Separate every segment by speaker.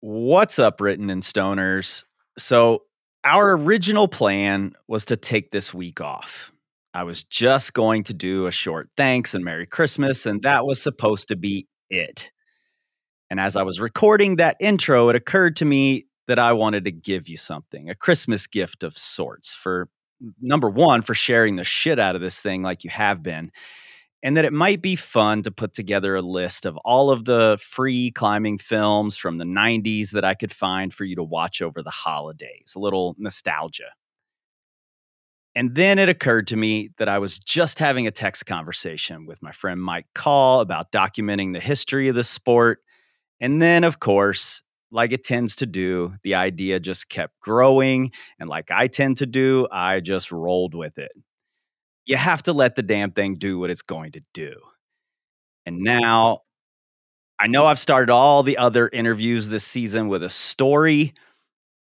Speaker 1: What's up, Written in Stoners? So, our original plan was to take this week off. I was just going to do a short thanks and Merry Christmas, and that was supposed to be it. And as I was recording that intro, it occurred to me that I wanted to give you something, a Christmas gift of sorts for number one, for sharing the shit out of this thing like you have been and that it might be fun to put together a list of all of the free climbing films from the 90s that I could find for you to watch over the holidays, a little nostalgia. And then it occurred to me that I was just having a text conversation with my friend Mike Call about documenting the history of the sport. And then, of course, like it tends to do, the idea just kept growing. And like I tend to do, I just rolled with it you have to let the damn thing do what it's going to do. And now I know I've started all the other interviews this season with a story,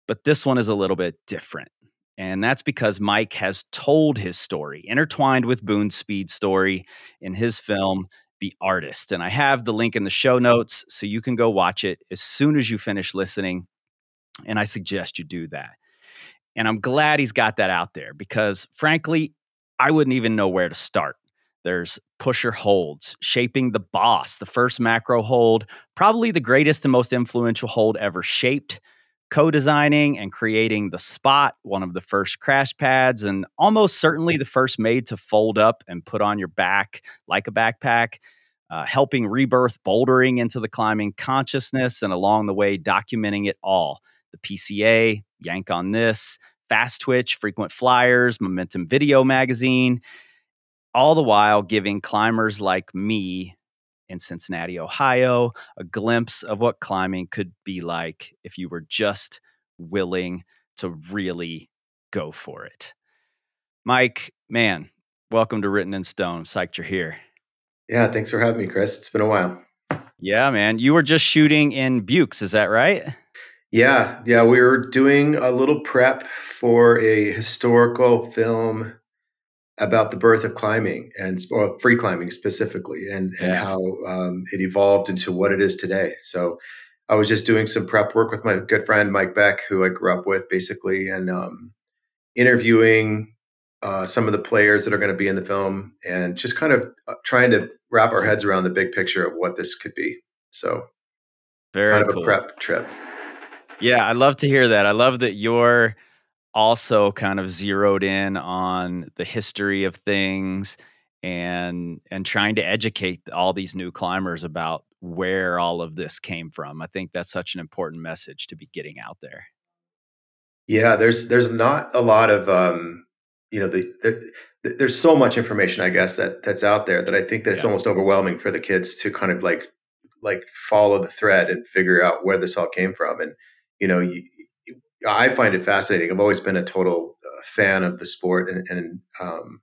Speaker 1: but this one is a little bit different. And that's because Mike has told his story, intertwined with Boone Speed's story in his film, The Artist. And I have the link in the show notes so you can go watch it as soon as you finish listening. And I suggest you do that. And I'm glad he's got that out there because, frankly, I wouldn't even know where to start. There's pusher holds, shaping the boss, the first macro hold, probably the greatest and most influential hold ever shaped, co designing and creating the spot, one of the first crash pads, and almost certainly the first made to fold up and put on your back like a backpack. Uh, helping rebirth bouldering into the climbing consciousness and along the way documenting it all. The PCA, Yank on This, Fast Twitch, Frequent Flyers, Momentum Video Magazine, all the while giving climbers like me in Cincinnati, Ohio, a glimpse of what climbing could be like if you were just willing to really go for it. Mike, man, welcome to Written in Stone. I'm psyched you're here.
Speaker 2: Yeah, thanks for having me, Chris. It's been a while.
Speaker 1: Yeah, man. You were just shooting in Buoux, is that right?
Speaker 2: Yeah, yeah, we were doing a little prep for a historical film about the birth of climbing and or free climbing specifically, and and yeah. how um, it evolved into what it is today. So, I was just doing some prep work with my good friend Mike Beck, who I grew up with, basically, and um, interviewing uh, some of the players that are going to be in the film, and just kind of uh, trying to wrap our heads around the big picture of what this could be. So,
Speaker 1: very
Speaker 2: kind of
Speaker 1: cool.
Speaker 2: a prep trip.
Speaker 1: Yeah, I love to hear that. I love that you're also kind of zeroed in on the history of things and and trying to educate all these new climbers about where all of this came from. I think that's such an important message to be getting out there.
Speaker 2: Yeah, there's there's not a lot of um, you know the, the there's so much information I guess that that's out there that I think that it's yeah. almost overwhelming for the kids to kind of like like follow the thread and figure out where this all came from and you know, you, I find it fascinating. I've always been a total uh, fan of the sport, and, and um,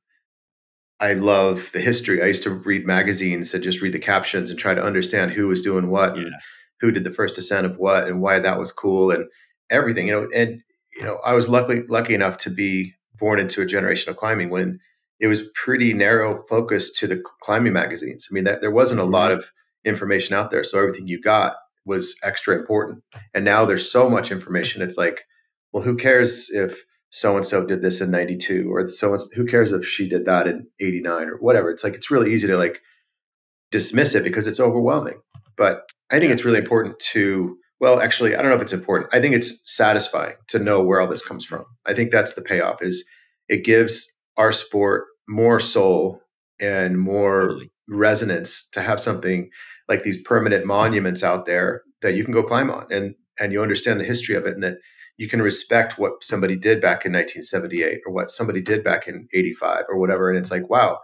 Speaker 2: I love the history. I used to read magazines and just read the captions and try to understand who was doing what, yeah. and who did the first ascent of what, and why that was cool, and everything. You know, and you know, I was lucky lucky enough to be born into a generation of climbing when it was pretty narrow focus to the climbing magazines. I mean, that, there wasn't a lot mm-hmm. of information out there, so everything you got was extra important. And now there's so much information. It's like, well, who cares if so and so did this in 92 or so who cares if she did that in 89 or whatever. It's like it's really easy to like dismiss it because it's overwhelming. But I think it's really important to well, actually, I don't know if it's important. I think it's satisfying to know where all this comes from. I think that's the payoff is it gives our sport more soul and more totally. resonance to have something like these permanent monuments out there that you can go climb on and and you understand the history of it and that you can respect what somebody did back in 1978 or what somebody did back in 85 or whatever and it's like wow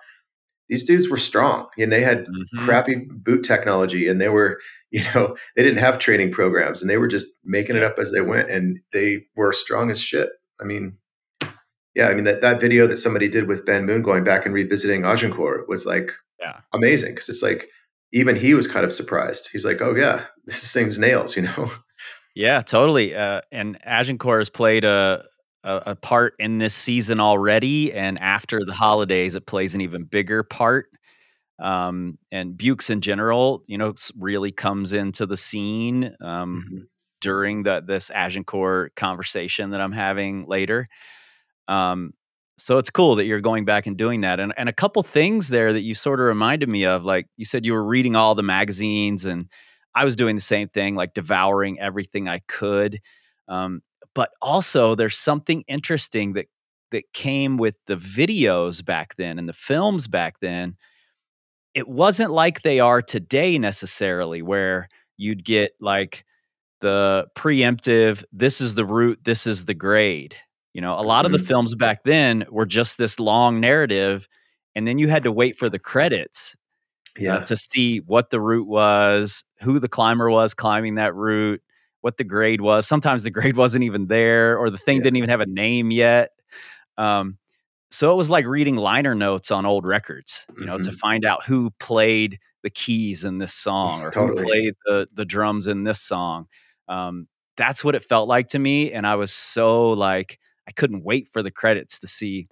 Speaker 2: these dudes were strong and they had mm-hmm. crappy boot technology and they were you know they didn't have training programs and they were just making it up as they went and they were strong as shit i mean yeah i mean that, that video that somebody did with ben moon going back and revisiting agincourt was like yeah amazing because it's like even he was kind of surprised. He's like, "Oh yeah, this thing's nails," you know.
Speaker 1: Yeah, totally. Uh, and Agincourt has played a, a, a part in this season already, and after the holidays, it plays an even bigger part. Um, and Buoux in general, you know, really comes into the scene um, mm-hmm. during the this Agincourt conversation that I'm having later. Um, so it's cool that you're going back and doing that. And and a couple things there that you sort of reminded me of, like you said, you were reading all the magazines, and I was doing the same thing, like devouring everything I could. Um, but also, there's something interesting that that came with the videos back then and the films back then. It wasn't like they are today necessarily, where you'd get like the preemptive, this is the route, this is the grade you know, a lot mm-hmm. of the mm-hmm. films back then were just this long narrative, and then you had to wait for the credits uh, yeah. Uh, to see what the route was, who the climber was climbing that route, what the grade was. Sometimes the grade wasn't even there, or the thing yeah. didn't even have a name yet. Um, so it was like reading liner notes on old records, you know, mm-hmm. to find out who played the keys in this song or totally. who played the the drums in this song. Um, that's what it felt like to me, and I was so like I couldn't wait for the credits to see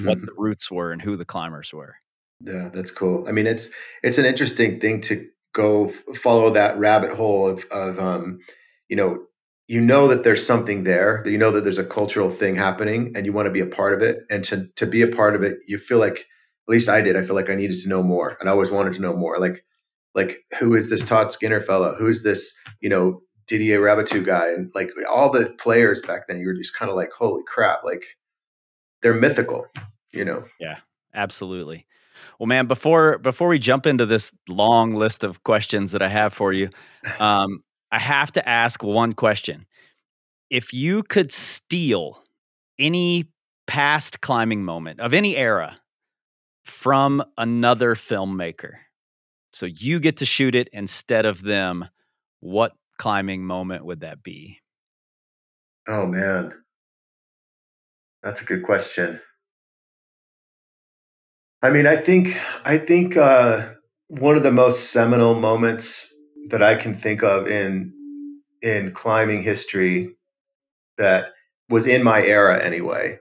Speaker 1: what the routes were and who the climbers were.
Speaker 2: Yeah, that's cool. I mean, it's it's an interesting thing to go follow that rabbit hole of of um, you know, you know that there's something there, that you know that there's a cultural thing happening and you want to be a part of it. And to to be a part of it, you feel like at least I did, I feel like I needed to know more. And I always wanted to know more. Like like who is this Todd Skinner fellow? Who is this, you know, Didier Raboutou guy, and like all the players back then, you were just kind of like, holy crap, like they're mythical, you know?
Speaker 1: Yeah, absolutely. Well, man, before before we jump into this long list of questions that I have for you, um, I have to ask one question. If you could steal any past climbing moment of any era from another filmmaker, so you get to shoot it instead of them, what climbing moment would that be?
Speaker 2: Oh man. That's a good question. I mean, I think I think uh, one of the most seminal moments that I can think of in in climbing history that was in my era anyway,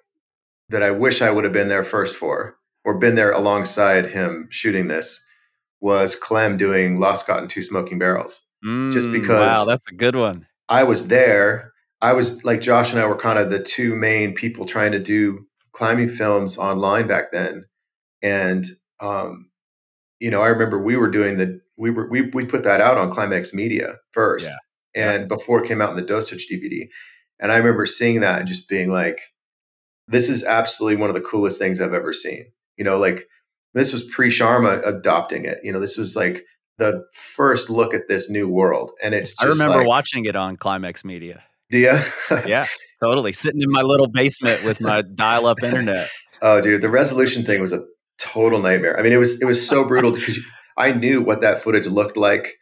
Speaker 2: that I wish I would have been there first for, or been there alongside him shooting this, was Klem doing Lost Cotton Two Smoking Barrels.
Speaker 1: Mm, just because wow, that's a good one.
Speaker 2: I was there. I was like Josh and I were kind of the two main people trying to do climbing films online back then, and um, you know, I remember we were doing the we were we we put that out on Climax Media first, yeah. and yeah. before it came out in the Dosage DVD, and I remember seeing that and just being like, "This is absolutely one of the coolest things I've ever seen." You know, like this was pre Sharma adopting it. You know, this was like the first look at this new world. And it's I
Speaker 1: remember
Speaker 2: like,
Speaker 1: watching it on Climax Media.
Speaker 2: Do you?
Speaker 1: yeah, totally. Sitting in my little basement with my dial up internet.
Speaker 2: Oh, dude, the resolution thing was a total nightmare. I mean, it was it was so brutal because I knew what that footage looked like.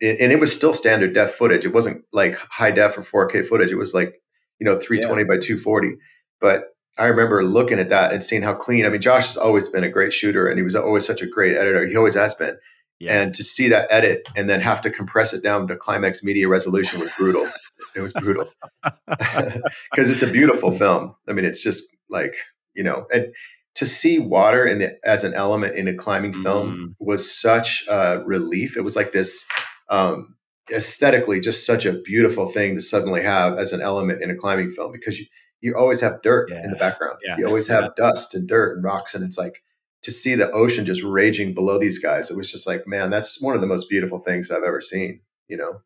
Speaker 2: And it was still standard def footage. It wasn't like high def or 4K footage. It was like, you know, 320 yeah. by 240. But I remember looking at that and seeing how clean. I mean, Josh has always been a great shooter and he was always such a great editor. He always has been. Yeah. And to see that edit and then have to compress it down to climax media resolution was brutal. it was brutal because it's a beautiful film. I mean, it's just like you know, and to see water in the, as an element in a climbing film mm. was such a relief. It was like this um, aesthetically just such a beautiful thing to suddenly have as an element in a climbing film because you you always have dirt yeah. in the background. Yeah. You always have yeah. dust and dirt and rocks, and it's like to see the ocean just raging below these guys, it was just like, man, that's one of the most beautiful things I've ever seen, you know?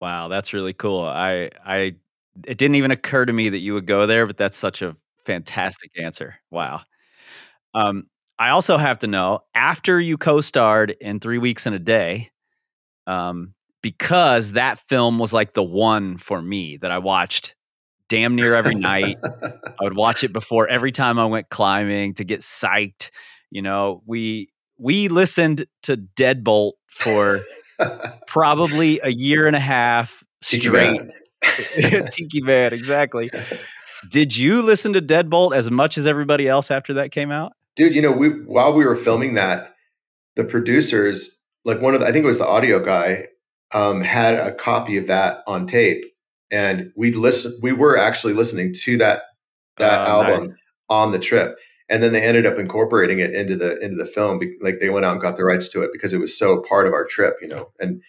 Speaker 1: Wow, that's really cool. I, I, it didn't even occur to me that you would go there, but that's such a fantastic answer. Wow. Um, I also have to know after you co-starred in Three Weeks in a Day, um, because that film was like the one for me that I watched damn near every night. I would watch it before every time I went climbing to get psyched. You know, we we listened to Deadbolt for probably a year and a half straight. Tiki Man, exactly. Did you listen to Deadbolt as much as everybody else after that came out?
Speaker 2: Dude, you know, we while we were filming that, the producers, like one of the, I think it was the audio guy, um, had a copy of that on tape, and we listen. We were actually listening to that that uh, album nice. on the trip, and then they ended up incorporating it into the into the film. Like they went out and got the rights to it because it was so part of our trip, you know. And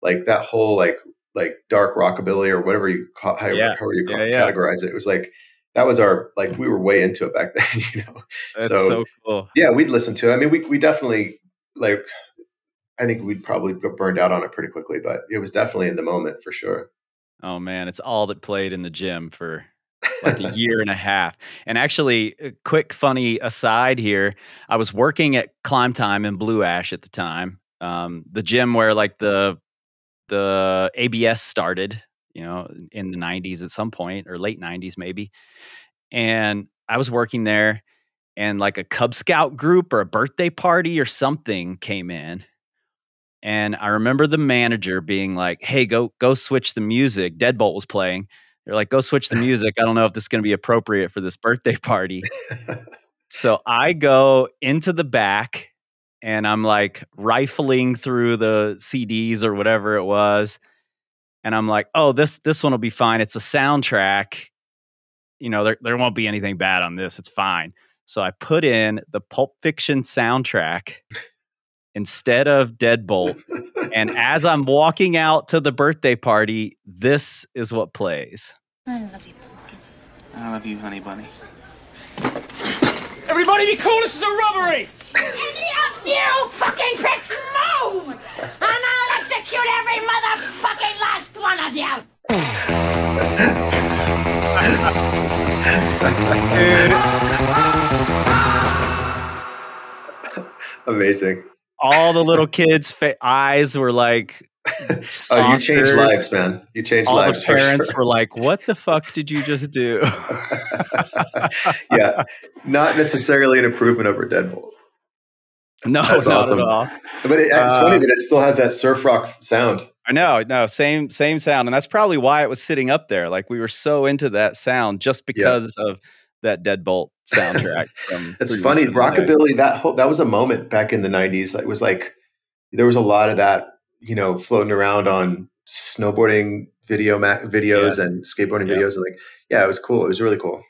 Speaker 2: like that whole like like dark rockabilly or whatever you call, how, yeah. however you yeah, yeah. categorize it. It was like that was our like we were way into it back then, you know.
Speaker 1: That's so, so cool.
Speaker 2: Yeah, we'd listen to it. I mean, we we definitely like. I think we'd probably burned out on it pretty quickly, but it was definitely in the moment for sure.
Speaker 1: Oh man, it's all that played in the gym for like a year and a half. And actually, a quick funny aside here, I was working at Climb Time in Blue Ash at the time, um, the gym where like the the ABS started, you know, in the 90s at some point or late 90s maybe. And I was working there and like a Cub Scout group or a birthday party or something came in. And I remember the manager being like, "Hey, go go switch the music." Deadbolt was playing. They're like, "Go switch the music. I don't know if this is going to be appropriate for this birthday party." so I go into the back and I'm like rifling through the CDs or whatever it was, and I'm like, "Oh, this this one will be fine. It's a soundtrack. You know, there there won't be anything bad on this. It's fine." So I put in the Pulp Fiction soundtrack instead of Deadbolt. and as I'm walking out to the birthday party, this is what plays. I love you,
Speaker 3: Pumpkin. I love you, honey bunny. Everybody be cool, this is a robbery!
Speaker 4: Any of you fucking pricks move! And I'll execute every motherfucking last one of you!
Speaker 2: Amazing
Speaker 1: all the little kids' fa- eyes were like.
Speaker 2: oh, you changed lives, man! You changed
Speaker 1: all
Speaker 2: lives.
Speaker 1: the parents sure. were like, "What the fuck did you just do?"
Speaker 2: yeah, not necessarily an improvement over Deadbolt.
Speaker 1: No, That's not awesome. at all.
Speaker 2: But it, it's uh, funny that it still has that surf rock sound.
Speaker 1: I know, no, same same sound, and that's probably why it was sitting up there. Like we were so into that sound just because yeah. of that Deadbolt soundtrack. From
Speaker 2: it's funny, rockabilly. That whole that was a moment back in the '90s. It was like there was a lot of that, you know, floating around on snowboarding video ma- videos yeah. and skateboarding yeah. videos, and like, yeah, it was cool. It was really cool.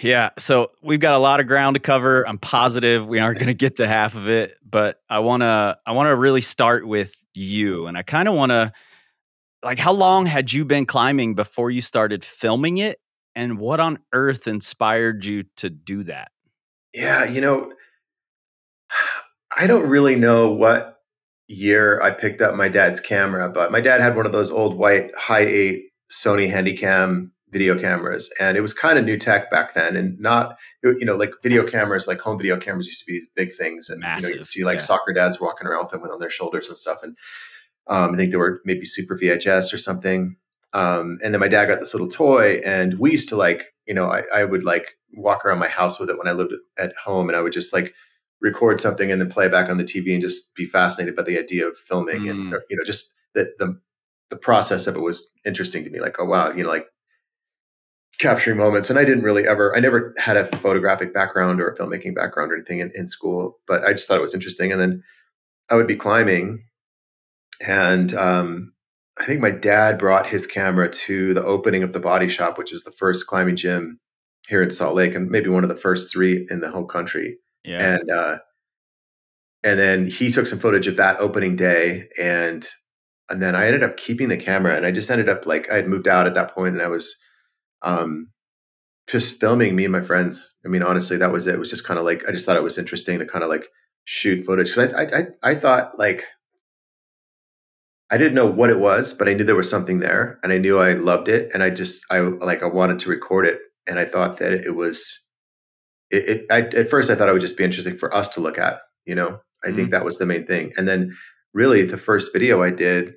Speaker 1: Yeah, so we've got a lot of ground to cover. I'm positive we aren't going to get to half of it, but I want to I want to really start with you and I kind of want to like how long had you been climbing before you started filming it and what on earth inspired you to do that?
Speaker 2: Yeah, you know, I don't really know what year I picked up my dad's camera, but my dad had one of those old white high eight Sony Handycam video cameras, and it was kind of new tech back then, and not you know like video cameras, like home video cameras used to be these big things, and Massive, you know you see like yeah. soccer dads walking around with them on their shoulders and stuff, and um, I think they were maybe Super VHS or something. Um, and then my dad got this little toy, and we used to like, you know, I, I would like walk around my house with it when I lived at home, and I would just like record something and then play back on the TV and just be fascinated by the idea of filming mm. and you know just that the the process of it was interesting to me. Like, oh wow, you know, like capturing moments. And I didn't really ever, I never had a photographic background or a filmmaking background or anything in, in school, but I just thought it was interesting. And then I would be climbing and um, I think my dad brought his camera to the opening of the Body Shop, which is the first climbing gym here in Salt Lake, and maybe one of the first three in the whole country. Yeah. And uh, and then he took some footage of that opening day, and and then I ended up keeping the camera, and I just ended up like I had moved out at that point, and I was um, just filming me and my friends. I mean, honestly, that was it. It was just kind of like I just thought it was interesting to kind of like shoot footage because I, I I I thought like I didn't know what it was, but I knew there was something there and I knew I loved it. And I just, I like, I wanted to record it. And I thought that it was, it, it I, at first I thought it would just be interesting for us to look at, you know, I mm-hmm. think that was the main thing. And then really the first video I did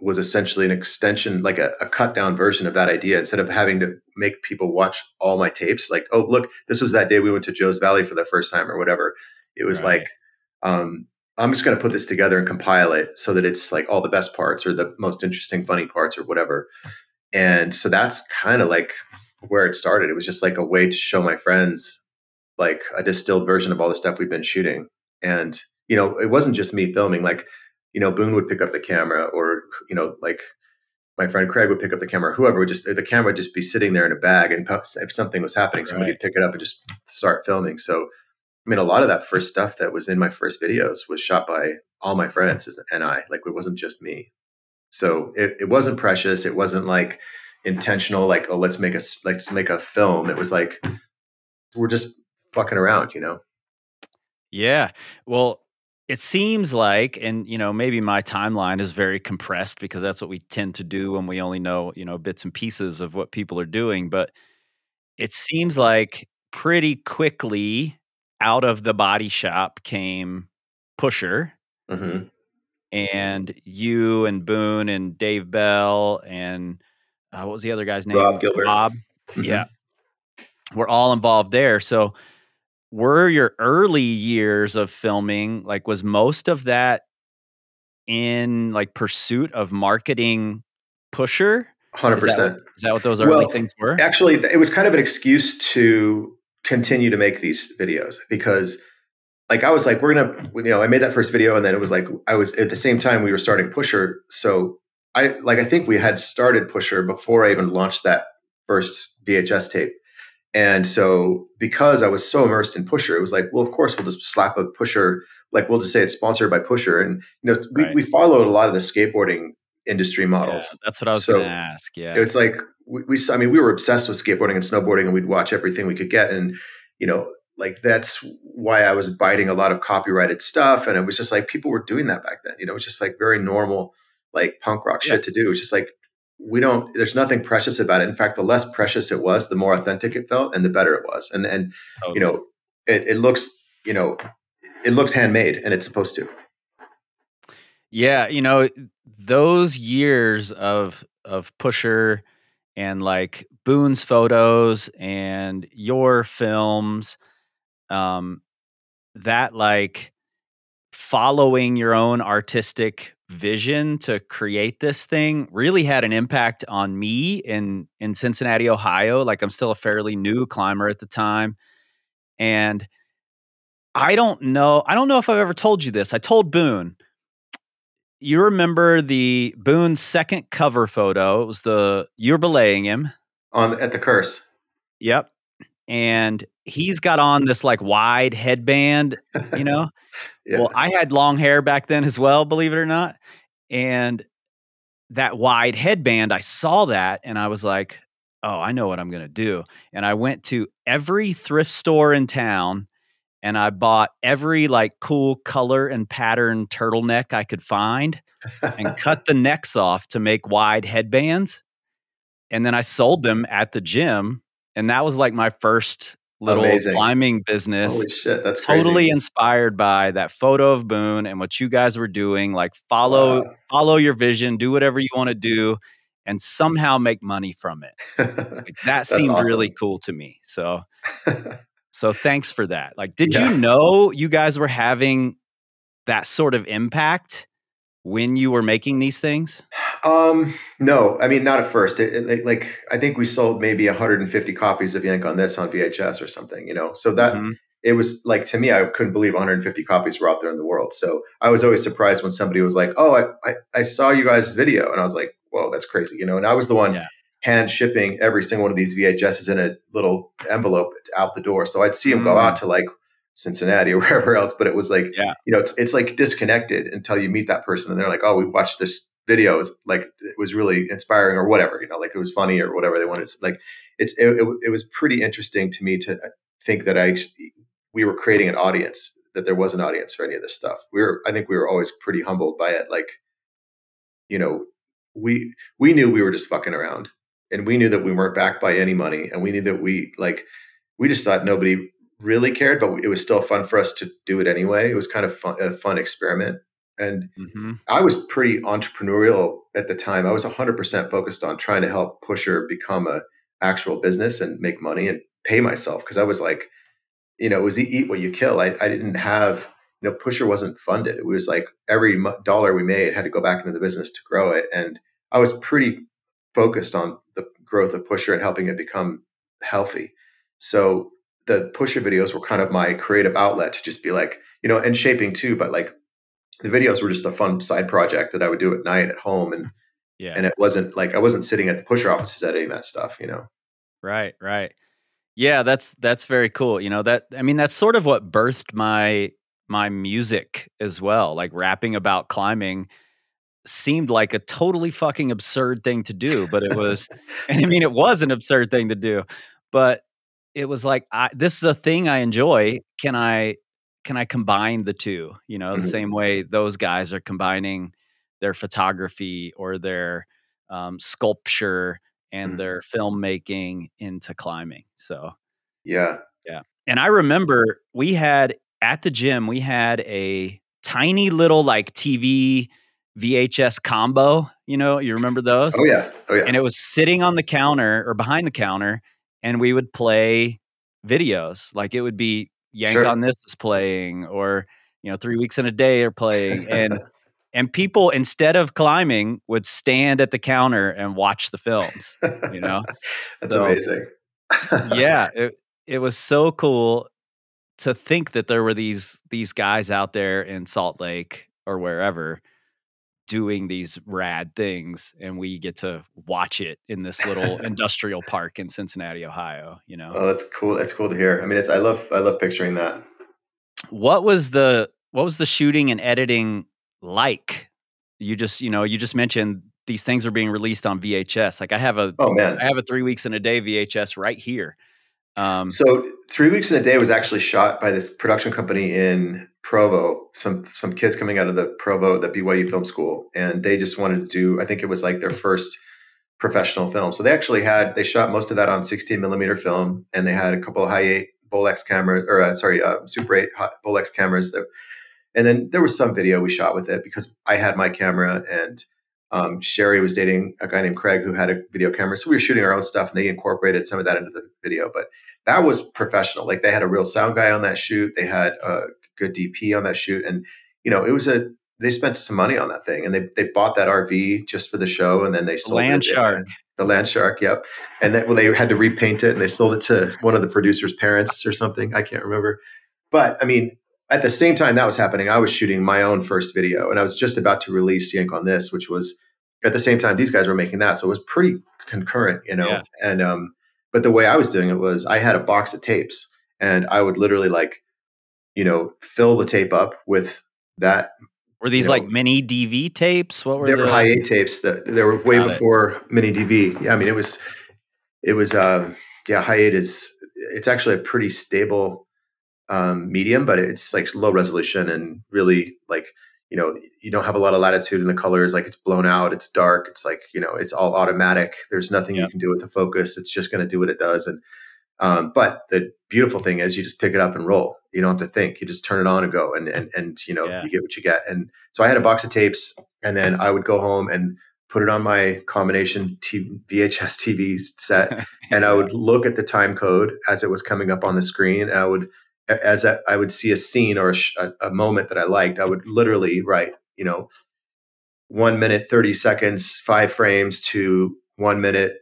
Speaker 2: was essentially an extension, like a, a cut down version of that idea. Instead of having to make people watch all my tapes, like, oh, look, this was that day we went to Joe's Valley for the first time or whatever. It was right. like, um, I'm just going to put this together and compile it so that it's like all the best parts or the most interesting, funny parts or whatever. And so that's kind of like where it started. It was just like a way to show my friends like a distilled version of all the stuff we've been shooting. And, you know, it wasn't just me filming. Like, you know, Boone would pick up the camera or, you know, like my friend Craig would pick up the camera, whoever would just the camera would just be sitting there in a bag, and if something was happening, somebody would pick it up and just start filming. So, I mean, a lot of that first stuff that was in my first videos was shot by all my friends and I. Like it wasn't just me. So it, it wasn't precious. It wasn't like intentional. Like oh, let's make a let's make a film. It was like we're just fucking around, you know.
Speaker 1: Yeah. Well, it seems like and you know maybe my timeline is very compressed because that's what we tend to do when we only know you know bits and pieces of what people are doing but it seems like pretty quickly out of the body shop came pusher mm-hmm. and you and boone and dave bell and uh, what was the other guy's name?
Speaker 2: Rob gilbert.
Speaker 1: Bob mm-hmm. yeah. We're all involved there. So were your early years of filming like was most of that in like pursuit of marketing pusher?
Speaker 2: 100%
Speaker 1: is that, is that what those early well, things were?
Speaker 2: actually it was kind of an excuse to continue to make these videos because like i was like we're gonna you know i made that first video and then it was like i was at the same time we were starting pusher so i like i think we had started pusher before i even launched that first vhs tape and so because I was so immersed in Pusher, it was like, well, of course we'll just slap a Pusher, like we'll just say it's sponsored by Pusher. And you know, we, right. we followed a lot of the skateboarding industry models.
Speaker 1: Yeah, that's what I was so going to ask. Yeah.
Speaker 2: It's like we, we, I mean, we were obsessed with skateboarding and snowboarding and we'd watch everything we could get. And, you know, like that's why I was biting a lot of copyrighted stuff. And it was just like people were doing that back then. You know, it was just like very normal, like punk rock yeah. shit to do. It's just like we don't there's nothing precious about it in fact the less precious it was the more authentic it felt and the better it was and and you know it, it looks you know it looks handmade and it's supposed to
Speaker 1: yeah you know those years of of pusher and like boone's photos and your films um that like following your own artistic vision to create this thing really had an impact on me in in Cincinnati, Ohio. Like I'm still a fairly new climber at the time. And I don't know, I don't know if I've ever told you this. I told Boone. You remember the Boone's second cover photo. It was the you're belaying him.
Speaker 2: On at the curse.
Speaker 1: Yep. And he's got on this like wide headband, you know. yeah. Well, I had long hair back then as well, believe it or not. And that wide headband, I saw that and I was like, oh, I know what I'm going to do. And I went to every thrift store in town and I bought every like cool color and pattern turtleneck I could find and cut the necks off to make wide headbands. And then I sold them at the gym. And that was like my first little Amazing. climbing business.
Speaker 2: Holy shit, that's
Speaker 1: totally
Speaker 2: crazy.
Speaker 1: inspired by that photo of Boone and what you guys were doing. Like follow wow. follow your vision, do whatever you want to do, and somehow make money from it. Like, that seemed awesome. really cool to me. So so thanks for that. Like, did yeah. you know you guys were having that sort of impact when you were making these things?
Speaker 2: Um, no, I mean not at first. It, it, like I think we sold maybe 150 copies of Yank on this on VHS or something, you know. So that mm-hmm. it was like to me, I couldn't believe 150 copies were out there in the world. So I was always surprised when somebody was like, "Oh, I I, I saw you guys' video," and I was like, "Whoa, that's crazy," you know. And I was the one. Yeah. Hand shipping every single one of these VHSs in a little envelope out the door. So I'd see them mm. go out to like Cincinnati or wherever else. But it was like, yeah. you know, it's it's like disconnected until you meet that person and they're like, oh, we watched this video. It's like it was really inspiring or whatever, you know, like it was funny or whatever they wanted. It's like it's it, it, it was pretty interesting to me to uh, think that I we were creating an audience that there was an audience for any of this stuff. We were I think we were always pretty humbled by it. Like, you know, we we knew we were just fucking around and we knew that we weren't backed by any money and we knew that we like we just thought nobody really cared, but it was still fun for us to do it anyway. It was kind of fun, a fun experiment. And mm-hmm. I was pretty entrepreneurial at the time. I was 100% focused on trying to help Pusher become a actual business and make money and pay myself because I was like, you know, it was eat what you kill. I, I didn't have, you know, Pusher wasn't funded. It was like every dollar we made had to go back into the business to grow it. And I was pretty focused on the growth of Pusher and helping it become healthy. So the pusher videos were kind of my creative outlet to just be like, you know, and shaping too, but like the videos were just a fun side project that I would do at night at home. And
Speaker 1: Yeah.
Speaker 2: And it wasn't like I wasn't sitting at the pusher offices editing that stuff, you know.
Speaker 1: Right, right. Yeah, that's that's very cool. You know, that I mean that's sort of what birthed my my music as well. Like rapping about climbing seemed like a totally fucking absurd thing to do, but it was and I mean it was an absurd thing to do. But it was like I this is a thing I enjoy. Can I can I combine the two? You know, the
Speaker 2: Mhm.
Speaker 1: same way those guys are combining their photography or their um, sculpture and
Speaker 2: Mhm.
Speaker 1: their filmmaking into climbing. So
Speaker 2: Yeah.
Speaker 1: yeah. And I remember we had at the gym, we had a tiny little like TV VHS combo. You know, you remember those?
Speaker 2: Oh yeah. Oh yeah.
Speaker 1: And it was sitting on the counter or behind the counter, and we would play videos. Like it would be Yank
Speaker 2: Sure.
Speaker 1: on This is playing, or you know, Three Weeks in a Day are playing, and and people instead of climbing would stand at the counter and watch the films. You know,
Speaker 2: That's
Speaker 1: So-
Speaker 2: amazing.
Speaker 1: yeah, it it was so cool to think that there were these these guys out there in Salt Lake or wherever doing these rad things and we get to watch it in this little industrial park in Cincinnati, Ohio, you know.
Speaker 2: Oh, that's cool. That's cool to hear. I mean, it's I love I love picturing that.
Speaker 1: what was the what was the shooting and editing like? You just, you know, you just mentioned these things are being released on VHS. Like I have a
Speaker 2: Oh man.
Speaker 1: I have a 3 weeks in a day VHS right here. Um
Speaker 2: So three weeks in a day was actually shot by this production company in Provo. Some some kids coming out of the Provo, the BYU Film School, and they just wanted to do. I think it was like their first professional film. So they actually had they shot most of that on 16 millimeter film, and they had a couple of high eight Bolex cameras, or uh, sorry, uh, Super eight Bolex cameras. That, and then there was some video we shot with it because I had my camera and. Um, Sherry was dating a guy named Craig who had a video camera, so we were shooting our own stuff, and they incorporated some of that into the video. But that was professional. Like they had a real sound guy on that shoot. They had a good DP on that shoot, and you know it was a. They spent some money on that thing, and they they bought that RV just for the show, and then they sold
Speaker 1: Land
Speaker 2: it.
Speaker 1: Shark.
Speaker 2: The Land Shark, yep. And then well, they had to repaint it, and they sold it to one of the producers' parents or something. I can't remember, but I mean. At the same time that was happening, I was shooting my own first video, and I was just about to release Yank on This, which was at the same time these guys were making that, so it was pretty concurrent, you know.
Speaker 1: Yeah.
Speaker 2: And um, but the way I was doing it was I had a box of tapes and I would literally like, you know, fill the tape up with that.
Speaker 1: were these
Speaker 2: you
Speaker 1: like mini DV tapes? What were
Speaker 2: They
Speaker 1: the
Speaker 2: were high eight tapes that they were way
Speaker 1: Got it.
Speaker 2: before mini DV. Yeah, I mean it was, it was, um, yeah, high eight is it's actually a pretty stable um, medium, but it's like low resolution and really like you know you don't have a lot of latitude in the colors. Like it's blown out, it's dark, it's like you know it's all automatic. There's nothing
Speaker 1: Yeah.
Speaker 2: you can do with the focus. It's just going to do what it does. And um, but the beautiful thing is you just pick it up and roll. You don't have to think. You just turn it on and go, and and and you know
Speaker 1: Yeah.
Speaker 2: you get what you get. And so I had a box of tapes, and then I would go home and put it on my combination t- VHS TV set, and I would look at the time code as it was coming up on the screen. And I would, as I, I would see a scene or a, sh- a, a moment that I liked, I would literally write, you know, one minute thirty seconds, five frames to one minute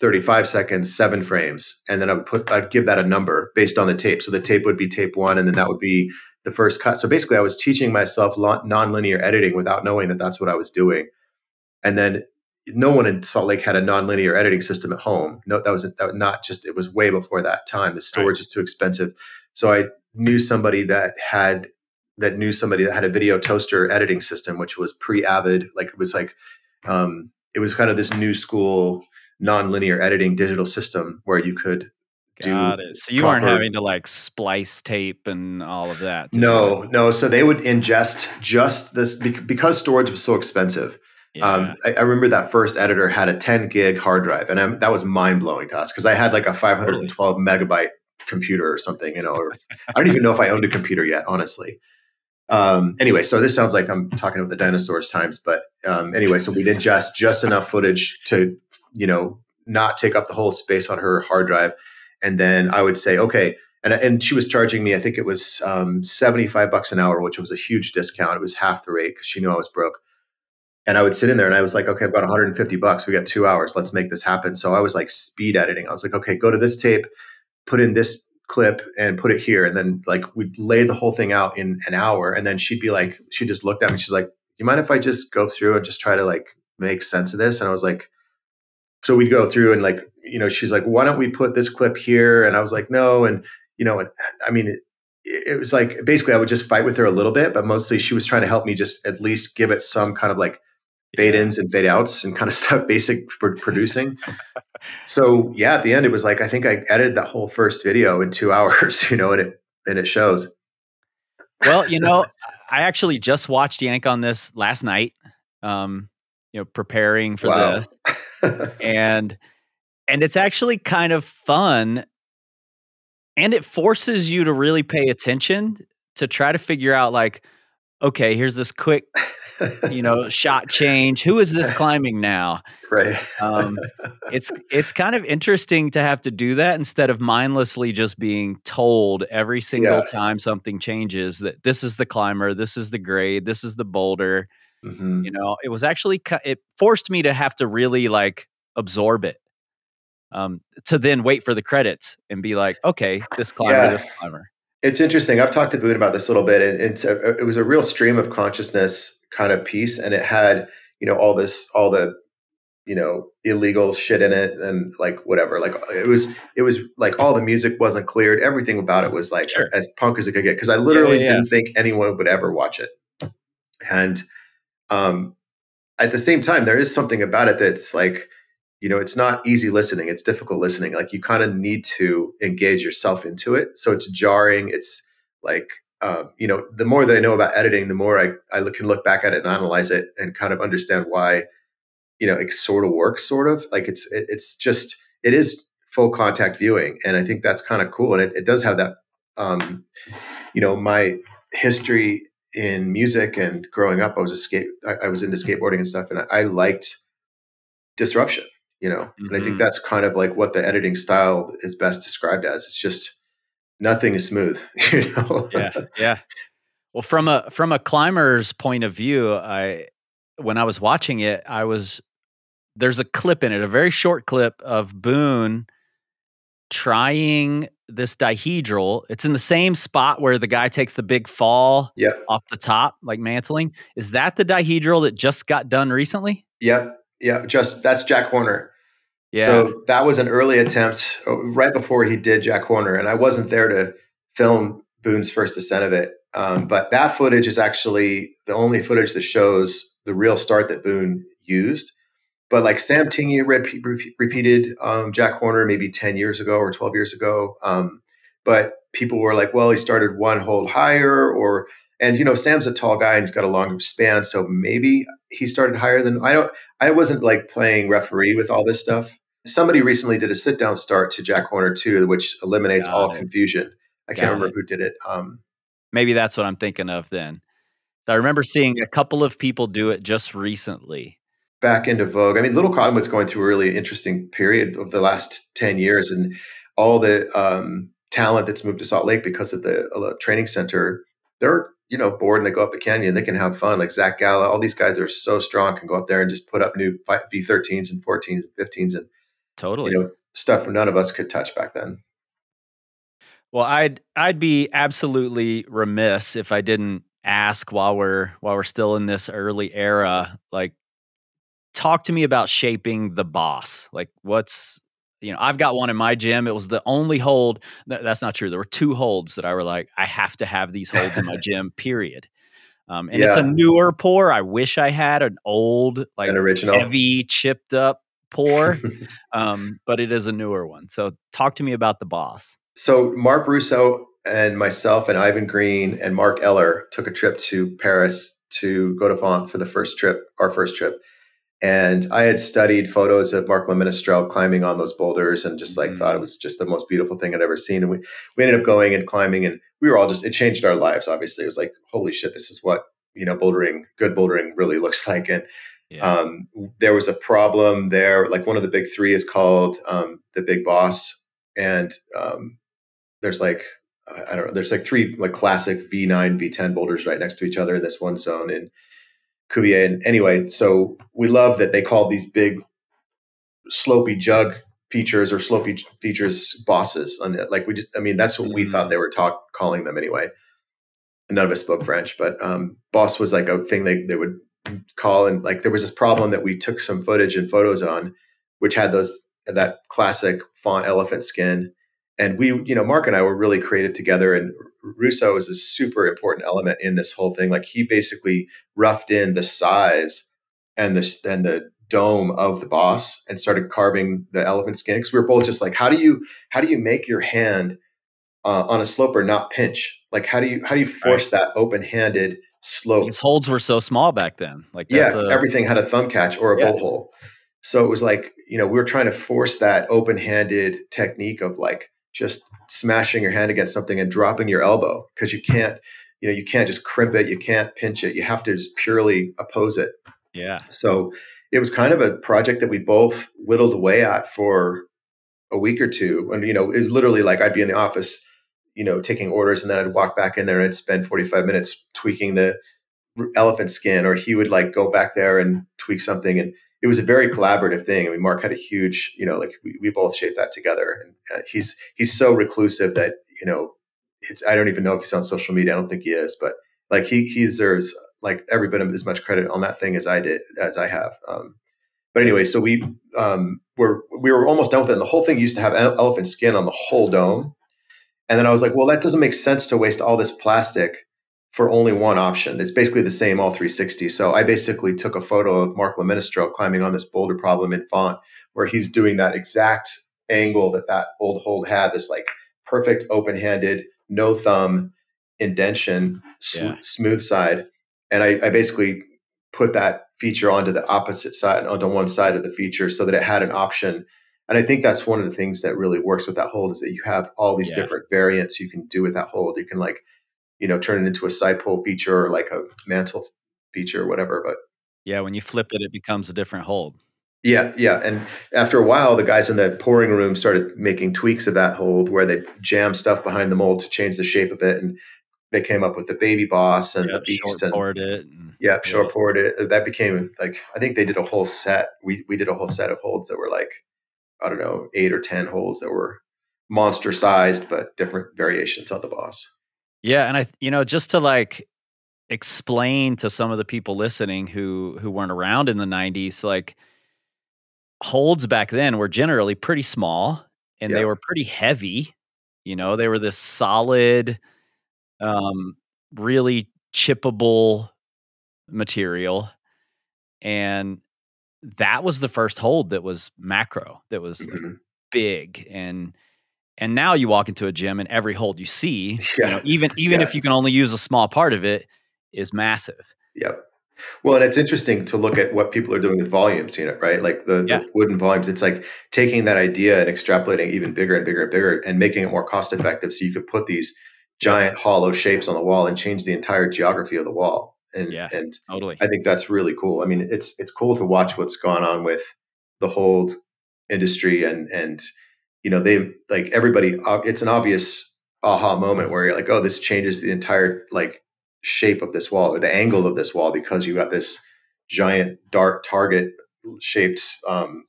Speaker 2: 35 seconds, seven frames. And then I would put, I'd give that a number based on the tape. So the tape would be tape one, and then that would be the first cut. So basically, I was teaching myself nonlinear editing without knowing that that's what I was doing. And then no one in Salt Lake had a nonlinear editing system at home. No, that was, that was not just, it was way before that time. The storage was too expensive. So I knew somebody that had, that knew somebody that had a video toaster editing system, which was pre Avid. Like it was like, um, it was kind of this new school non-linear editing digital system where you could do
Speaker 1: Got it. So you weren't having to like splice tape and all of that.
Speaker 2: no
Speaker 1: it.
Speaker 2: no so they would ingest just this because storage was so expensive
Speaker 1: Yeah.
Speaker 2: um, I, I remember that first editor had a 10 gig hard drive and i that was mind-blowing to us because i had like a 512 megabyte computer or something you know or i don't even know if i owned a computer yet honestly um, anyway so this sounds like i'm talking about the dinosaurs times but um, anyway so we'd ingest just enough footage to you know not take up the whole space on her hard drive and then i would say okay and, and she was charging me i think it was um, 75 bucks an hour which was a huge discount it was half the rate because she knew i was broke and I would sit in there and I was like, okay, about 150 bucks. We got two hours. Let's make this happen. So I was like speed editing. I was like, okay, go to this tape, put in this clip and put it here. And then like we'd lay the whole thing out in an hour. And then she'd be like, she just looked at me. She's like, do you mind if I just go through and just try to like make sense of this? And I was like, so we'd go through and like, you know, she's like, why don't we put this clip here? And I was like, no. And, you know, and I mean, it, it was like basically I would just fight with her a little bit, but mostly she was trying to help me just at least give it some kind of like fade ins and fade outs and kind of stuff, basic producing. so yeah, at the end, it was like I think I edited that whole first video in two hours, you know, and it and it shows.
Speaker 1: Well, you know, I actually just watched Yank on this last night. Um, you know, preparing for wow. this, and and it's actually kind of fun, and it forces you to really pay attention to try to figure out like, okay, here's this quick you know, shot change. Who is this climbing now?
Speaker 2: Right.
Speaker 1: um, it's it's kind of interesting to have to do that instead of mindlessly just being told every single yeah. time something changes that this is the climber, this is the grade, this is the boulder. Mm-hmm. You know, it was actually it forced me to have to really like absorb it. Um, to then wait for the credits and be like, okay, this climber, yeah. this climber.
Speaker 2: It's interesting. I've talked to Boone about this a little bit, and it's a, it was a real stream of consciousness kind of piece and it had you know all this all the you know illegal shit in it and like whatever like it was it was like all the music wasn't cleared everything about it was like sure. as punk as it could get because i literally yeah, yeah, didn't think anyone would ever watch it and um at the same time there is something about it that's like you know it's not easy listening it's difficult listening like you kind of need to engage yourself into it so it's jarring it's like um, you know, the more that I know about editing, the more I, I look, can look back at it and analyze it and kind of understand why, you know, it sort of works, sort of like it's, it, it's just, it is full contact viewing. And I think that's kind of cool. And it, it does have that, um, you know, my history in music and growing up, I was a skate, I, I was into skateboarding and stuff. And I, I liked disruption, you know, mm-hmm. and I think mm-hmm. that's kind of like what the editing style is best described as. It's just, nothing is smooth. You know?
Speaker 1: yeah, yeah. Well, from a from a climber's point of view, I when I was watching it, I was there's a clip in it, a very short clip of Boone trying this dihedral. It's in the same spot where the guy takes the big fall
Speaker 2: yep.
Speaker 1: off the top, like mantling. Is that the dihedral that just got done recently?
Speaker 2: Yep. Yeah. Just that's Jack Horner. Yeah. So that was an early attempt uh, right before he did Jack Horner, and I wasn't there to film Boone's first ascent of it. Um, but that footage is actually the only footage that shows the real start that Boone used. But like Sam Tingey read, repeated um, Jack Horner maybe 10 years ago or 12 years ago. Um, but people were like, well, he started one hold higher or, and you know, Sam's a tall guy and he's got a long span. So maybe he started higher than I don't, I wasn't like playing referee with all this stuff. Somebody recently did a sit down start to Jack Horner too, which eliminates Got all it. confusion. I can't remember it. who did it. Um,
Speaker 1: Maybe that's what I'm thinking of then. I remember seeing a couple of people do it just recently.
Speaker 2: Back into vogue. I mean, Little Cottonwood's going through a really interesting period of the last 10 years, and all the um, talent that's moved to Salt Lake because of the uh, training center, they're you know, bored and they go up the canyon, they can have fun. Like Zach Galla, all these guys are so strong can go up there and just put up new V13s and 14s and 15s and
Speaker 1: totally,
Speaker 2: you know, stuff none of us could touch back then.
Speaker 1: Well, I'd I'd be absolutely remiss if I didn't ask while we're while we're still in this early era, like talk to me about shaping the boss. Like what's you know, I've got one in my gym. It was the only hold. that's not true. There were two holds that I were like, I have to have these holds in my gym. Period. Um, and yeah. it's a newer pour. I wish I had an old, like
Speaker 2: an original,
Speaker 1: heavy, chipped up pour, um, but it is a newer one. So talk to me about the boss.
Speaker 2: So Mark Russo and myself and Ivan Green and Mark Eller took a trip to Paris to go to Font for the first trip, our first trip. And I had studied photos of Mark Le climbing on those boulders and just like mm-hmm. thought it was just the most beautiful thing I'd ever seen. And we, we ended up going and climbing and we were all just, it changed our lives. Obviously it was like, holy shit, this is what, you know, bouldering, good bouldering really looks like. And yeah. um, there was a problem there. Like one of the big three is called um, the big boss. And um, there's like, I don't know, there's like three like classic V9, V10 boulders right next to each other in this one zone. And Cuvier. And anyway, so we love that they called these big slopy jug features or slopy features bosses on. Like we just, I mean, that's what we thought mm. they were talk, calling them anyway. None of us spoke French, but um, boss was like a thing they, they would call and like there was this problem that we took some footage and photos on, which had those that classic font elephant skin. And we, you know, Mark and I were really creative together. And Russo is a super important element in this whole thing. Like he basically roughed in the size and the and the dome of the boss and started carving the elephant skin because we were both just like how do you how do you make your hand uh, on a sloper not pinch like how do you how do you force right. that open-handed slope
Speaker 1: these holds were so small back then like
Speaker 2: yeah a, everything had a thumb catch or a yeah. bolt hole so it was like you know we were trying to force that open-handed technique of like just smashing your hand against something and dropping your elbow because you can't you know you can't just crimp it you can't pinch it you have to just purely oppose it
Speaker 1: yeah
Speaker 2: so it was kind of a project that we both whittled away at for a week or two. And, you know, it literally like I'd be in the office, you know, taking orders and then I'd walk back in there and I'd spend 45 minutes tweaking the elephant skin, or he would like go back there and tweak something. And it was a very collaborative thing. I mean, Mark had a huge, you know, like we, we both shaped that together. And uh, he's, he's so reclusive that, you know, it's, I don't even know if he's on social media. I don't think he is, but like he, he deserves like every bit of as much credit on that thing as I did as I have. Um, but anyway, so we um, were we were almost done with it. And the whole thing used to have elephant skin on the whole dome. And then I was like, well, that doesn't make sense to waste all this plastic for only one option. It's basically the same all 360. So I basically took a photo of Marc Le Menestrel climbing on this boulder problem in font, where he's doing that exact angle that that old hold had, this like perfect open-handed, no thumb indention, yeah. smooth side and I, I basically put that feature onto the opposite side, onto one side of the feature, so that it had an option. And I think that's one of the things that really works with that hold is that you have all these yeah. different variants you can do with that hold. You can like, you know, turn it into a side pull feature or like a mantle feature or whatever. But
Speaker 1: yeah, when you flip it, it becomes a different hold.
Speaker 2: Yeah, yeah. And after a while, the guys in the pouring room started making tweaks of that hold where they jam stuff behind the mold to change the shape of it. And they came up with the baby boss and yep, the beast
Speaker 1: and poured it. And,
Speaker 2: yeah, short poured it. That became like I think they did a whole set. We we did a whole set of holds that were like I don't know eight or ten holds that were monster sized but different variations on the boss.
Speaker 1: Yeah, and I you know just to like explain to some of the people listening who who weren't around in the 90s like holds back then were generally pretty small and yep. they were pretty heavy you know they were this solid um, really chippable material. And that was the first hold that was macro, that was mm-hmm. like big. And and now you walk into a gym and every hold you see, yeah. you know, even even yeah. if you can only use a small part of it, is massive.
Speaker 2: Yep. Well, and it's interesting to look at what people are doing with volumes, you know, right? Like the, yeah. the, wooden volumes. It's like taking that idea and extrapolating even bigger and bigger and bigger and making it more cost effective. So you could put these giant hollow shapes on the wall and change the entire geography of the wall. And
Speaker 1: yeah,
Speaker 2: and
Speaker 1: totally.
Speaker 2: I think that's really cool. I mean, it's it's cool to watch what's gone on with the hold industry and and you know they like everybody. It's an obvious aha moment where you're like, oh, this changes the entire like shape of this wall or the angle of this wall because you got this giant dark target shaped um,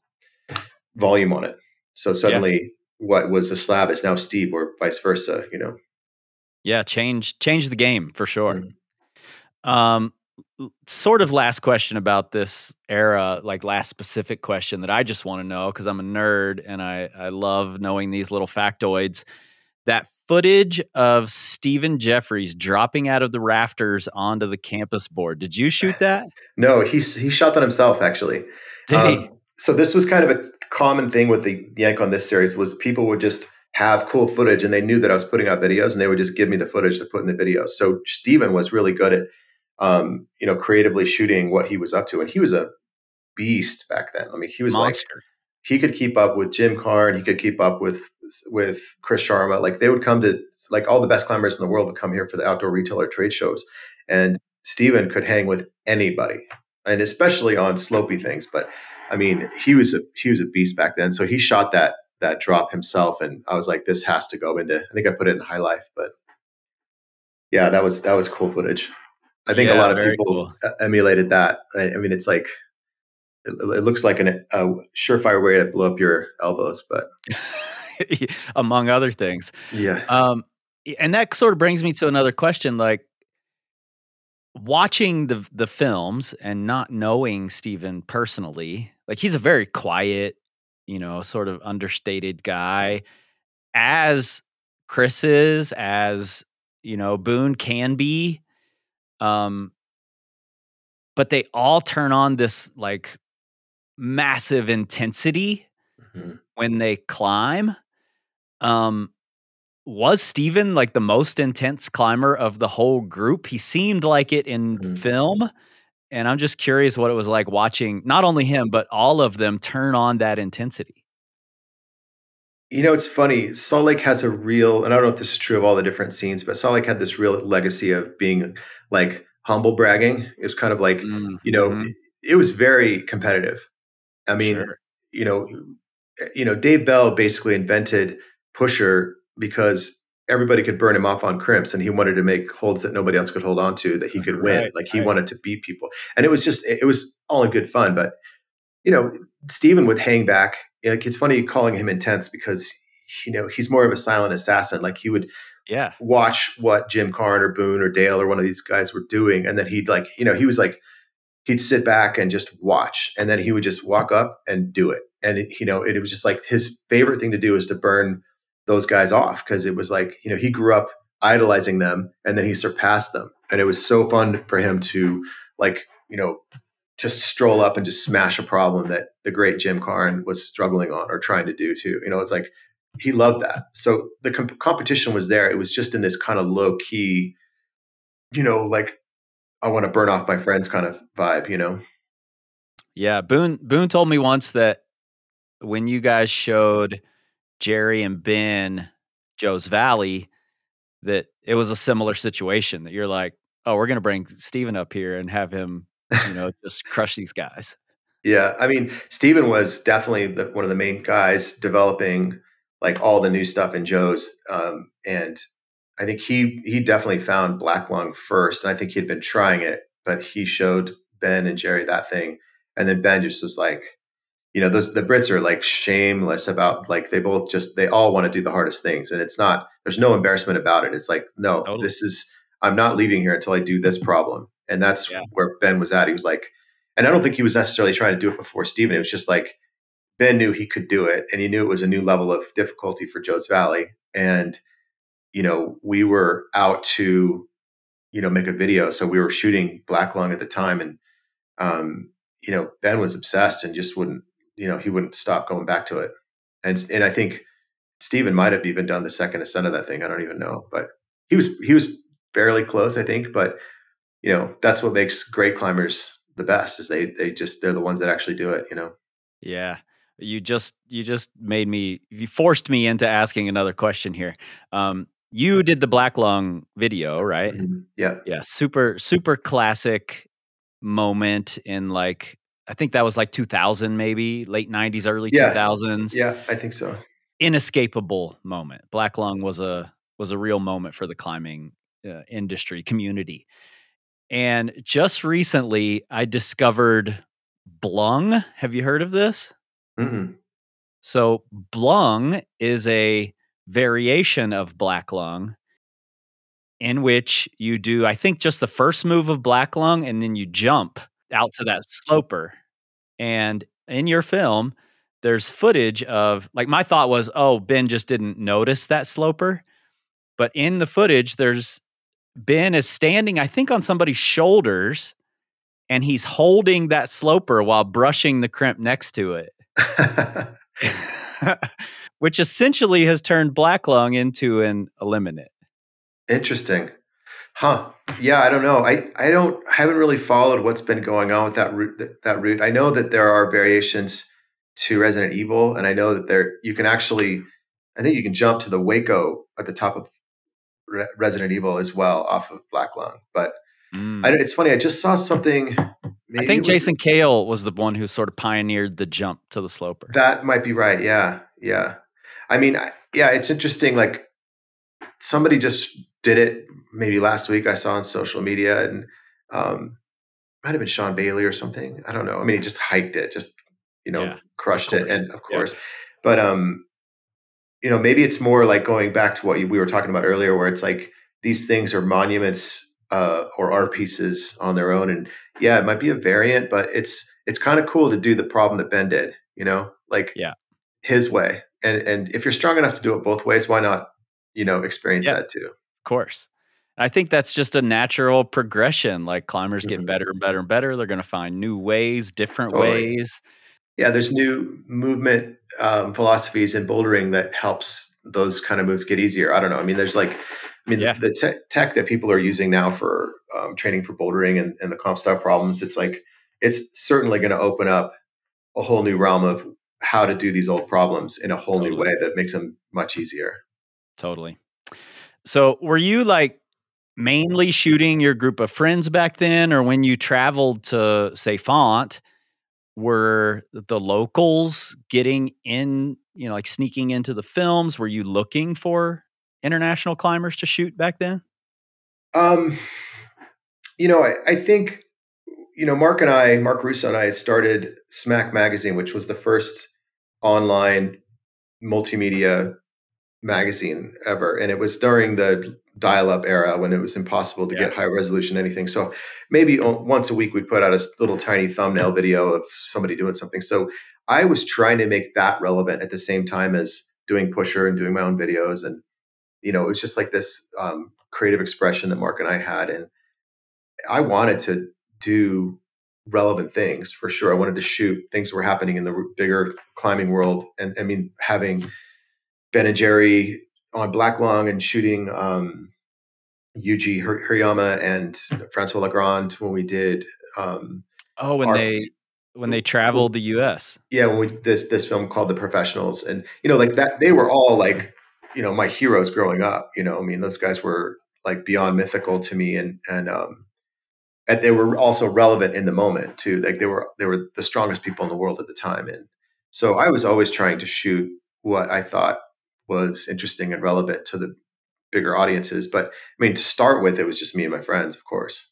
Speaker 2: volume on it. So suddenly, yeah. what was the slab is now steep, or vice versa. You know.
Speaker 1: Yeah, change change the game for sure. Mm-hmm. Um, sort of last question about this era, like last specific question that I just want to know because I'm a nerd and I I love knowing these little factoids. That footage of Stephen Jeffries dropping out of the rafters onto the campus board. Did you shoot that?
Speaker 2: No, he he shot that himself actually.
Speaker 1: Did um, he?
Speaker 2: So this was kind of a common thing with the Yank on this series was people would just have cool footage and they knew that I was putting out videos and they would just give me the footage to put in the videos. So Steven was really good at um, you know, creatively shooting what he was up to. And he was a beast back then. I mean, he was Monster. like he could keep up with Jim Karn, he could keep up with with Chris Sharma. Like they would come to like all the best climbers in the world would come here for the outdoor retailer trade shows. And Steven could hang with anybody. And especially on slopey things. But I mean, he was a he was a beast back then. So he shot that that drop himself, and I was like, this has to go into. I think I put it in high life, but yeah, that was that was cool footage. I think yeah, a lot of people cool. emulated that. I, I, mean, it's like it, it looks like an, a surefire way to blow up your elbows, but
Speaker 1: among other things,
Speaker 2: yeah.
Speaker 1: Um, and that sort of brings me to another question, like watching the the films and not knowing Steven personally, like he's a very quiet, you know, sort of understated guy. As Chris is, as you know, Boone can be. Um, but they all turn on this like massive intensity mm-hmm. when they climb. Um, was Steven like the most intense climber of the whole group? He seemed like it in mm-hmm. film. And I'm just curious what it was like watching not only him, but all of them turn on that intensity.
Speaker 2: You know, it's funny. Salt Lake has a real, and I don't know if this is true of all the different scenes, but Salt Lake had this real legacy of being like humble bragging. It was kind of like, mm-hmm. you know, mm-hmm. it, it, was very competitive. I mean, sure. you know, you know, Dave Bell basically invented Pusher because everybody could burn him off on crimps and he wanted to make holds that nobody else could hold on to that he could win right, like he right. wanted to beat people and it was just it was all in good fun but you know Steven would hang back like it's funny calling him intense because you know he's more of a silent assassin like he would
Speaker 1: yeah.
Speaker 2: watch what Jim Karn or Boone or Dale or one of these guys were doing and then he'd like you know he was like he'd sit back and just watch and then he would just walk up and do it. And it, you know it, it was just like his favorite thing to do is to burn those guys off because it was like you know he grew up idolizing them and then he surpassed them. And it was so fun for him to like you know just stroll up and just smash a problem that the great Jim Karn was struggling on or trying to do too. You know, it's like he loved that. So the comp- competition was there. It was just in this kind of low key, you know, like I want to burn off my friends kind of vibe. You know.
Speaker 1: Yeah, Boone Boone told me once that when you guys showed Jerry and Ben Joe's Valley that it was a similar situation that you're like, oh, we're going to bring Steven up here and have him, you know, just crush these guys.
Speaker 2: Yeah, I mean, Steven was definitely the, one of the main guys developing like all the new stuff in Joe's, um, and I think he he definitely found Black Lung first, and I think he'd been trying it, but he showed Ben and Jerry that thing, and then Ben just was like, you know those the brits are like shameless about like they both just they all want to do the hardest things and it's not there's no embarrassment about it it's like no totally. this is i'm not leaving here until i do this problem and that's yeah. where ben was at he was like and i don't think he was necessarily trying to do it before steven it was just like ben knew he could do it and he knew it was a new level of difficulty for joe's valley and you know we were out to you know make a video so we were shooting black lung at the time and um you know ben was obsessed and just wouldn't you know, he wouldn't stop going back to it. And and I think Steven might have even done the second ascent of that thing. I don't even know, but he was he was fairly close, I think. But you know, that's what makes great climbers the best is they they just they're the ones that actually do it. You know.
Speaker 1: Yeah. You just you just made me you forced me into asking another question here. Um, you did the black lung video, right?
Speaker 2: Mm-hmm. Yeah.
Speaker 1: Yeah. Super super classic moment in like I think that was like 2000, maybe late 90s, early
Speaker 2: yeah.
Speaker 1: 2000s.
Speaker 2: Yeah, I think so.
Speaker 1: Inescapable moment. Black Lung was a was a real moment for the climbing uh, industry community. And just recently, I discovered Blung. Have you heard of this?
Speaker 2: Mm
Speaker 1: So Blung is a variation of Black Lung in which you do, I think, just the first move of Black Lung, and then you jump out to that sloper. And in your film, there's footage of like my thought was, oh, Ben just didn't notice that sloper. But in the footage, there's Ben is standing, I think, on somebody's shoulders, and he's holding that sloper while brushing the crimp next to it. Which essentially has turned black lung into an eliminate.
Speaker 2: Interesting. Huh. Yeah, I don't know. I, I don't I haven't really followed what's been going on with that route that, route. I know that there are variations to Resident Evil, and I know that there you can actually I think you can jump to the Waco at the top of Re- Resident Evil as well off of Black Lung. But mm. I, it's funny. I just saw something.
Speaker 1: I think Jason Kehl was the one who sort of pioneered the jump to the sloper.
Speaker 2: That might be right. Yeah, yeah. I mean, I, yeah, it's interesting. Like somebody just did it maybe last week I saw on social media and um, might have been Sean Bailey or something. I don't know. I mean, he just hiked it, just you know, yeah, crushed it, and of course, yeah. but um, you know, maybe it's more like going back to what we were talking about earlier, where it's like these things are monuments uh, or art pieces on their own. And yeah, it might be a variant, but it's it's kind of cool to do the problem that Ben did. You know, like
Speaker 1: yeah.
Speaker 2: his way. And and if you're strong enough to do it both ways, why not? You know, experience
Speaker 1: Yeah.
Speaker 2: that too.
Speaker 1: Of course. I think that's just a natural progression. Like climbers get
Speaker 2: Mhm.
Speaker 1: better and better and better. They're going to find new ways, different
Speaker 2: Totally.
Speaker 1: ways.
Speaker 2: Yeah, there's new movement um, philosophies in bouldering that helps those kind of moves get easier. I don't know. I mean, there's like, I mean,
Speaker 1: Yeah.
Speaker 2: the te- tech that people are using now for um, training for bouldering and, and the comp style problems, it's like, it's certainly going to open up a whole new realm of how to do these old problems in a whole new way that makes them much easier.
Speaker 1: Totally. So, were you like mainly shooting your group of friends back then, or when you traveled to, say, Font, were the locals getting in, you know, like sneaking into the films? Were you looking for international climbers to shoot back then?
Speaker 2: Um, you know, I, I think, you know, Mark and I, Mark Russo and I started Smack Magazine, which was the first online multimedia magazine ever. And it was during the dial up era when it was impossible to
Speaker 1: Yeah.
Speaker 2: get high resolution anything. So maybe once a week we'd put out a little tiny thumbnail video of somebody doing something. So I was trying to make that relevant at the same time as doing Pusher and doing my own videos. And, you know, it was just like this um, creative expression that Mark and I had. And I wanted to do relevant things for sure. I wanted to shoot things that were happening in the bigger climbing world. And I mean, having Ben and Jerry on Black Lung and shooting um, Yuji Hir- Hirayama and Francois Legrand when we did, um,
Speaker 1: Oh, when
Speaker 2: Our-
Speaker 1: they when they traveled the U.S.
Speaker 2: yeah, when we this this film called The Professionals, and you know, like that, they were all like, you know, my heroes growing up. You know, I mean, those guys were like beyond mythical to me, and and um, and they were also relevant in the moment too. Like they were they were the strongest people in the world at the time, and so I was always trying to shoot what I thought was interesting and relevant to the bigger audiences. But I mean, to start with, it was just me and my friends, of course.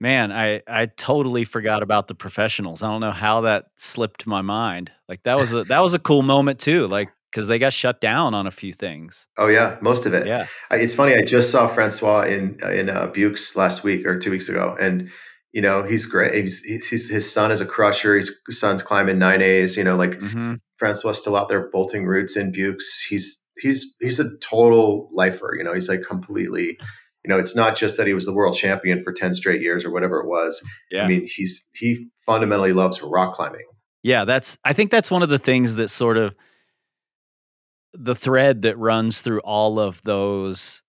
Speaker 1: Man, I I totally forgot about the professionals. I don't know how that slipped my mind. Like that was a that was a cool moment too. Like because they got shut down on a few things.
Speaker 2: Oh yeah, most of it.
Speaker 1: Yeah.
Speaker 2: I, it's funny. I just saw Francois in in uh, Buoux last week or two weeks ago, and you know he's great. He's, he's, his son is a crusher. His son's climbing nine A's. You know, like
Speaker 1: Mhm.
Speaker 2: Francois still out there bolting routes in Buoux. He's he's he's a total lifer. You know, he's like completely. You know, it's not just that he was the world champion for ten straight years or whatever it was.
Speaker 1: Yeah.
Speaker 2: I mean, he's he fundamentally loves rock climbing.
Speaker 1: Yeah, that's I think that's one of the things that sort of the thread that runs through all of those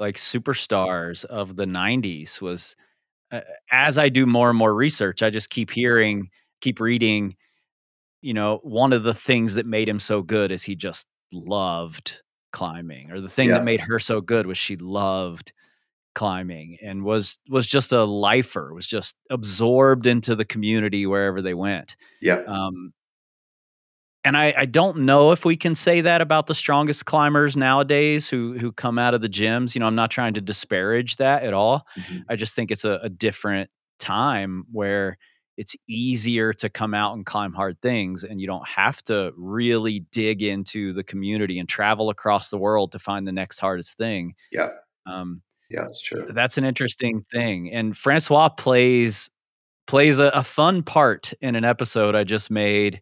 Speaker 1: like superstars of the 90s was uh, as I do more and more research, I just keep hearing, keep reading, you know, one of the things that made him so good is he just loved climbing or the thing
Speaker 2: Yeah.
Speaker 1: that made her so good was she loved climbing and was was just a lifer was just absorbed into the community wherever they went
Speaker 2: Yeah,
Speaker 1: um, and I, I don't know if we can say that about the strongest climbers nowadays who who come out of the gyms. You know, I'm not trying to disparage that at all.
Speaker 2: Mhm.
Speaker 1: I just think it's a, a different time where it's easier to come out and climb hard things, and you don't have to really dig into the community and travel across the world to find the next hardest thing.
Speaker 2: yeah,
Speaker 1: Um,
Speaker 2: yeah. It's true.
Speaker 1: that's an interesting thing. And Francois plays plays a, a fun part in an episode I just made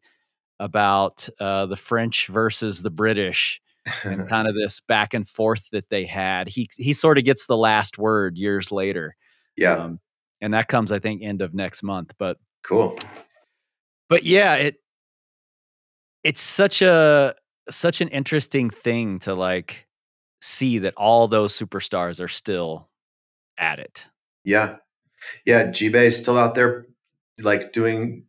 Speaker 1: about uh, the French versus the British and kind of this back and forth that they had. He he sort of gets the last word years later,
Speaker 2: yeah,
Speaker 1: um, and that comes I think end of next month. But
Speaker 2: cool.
Speaker 1: but yeah, it it's such a such an interesting thing to like see that all those superstars are still at it.
Speaker 2: Yeah. Yeah. Bay is still out there like doing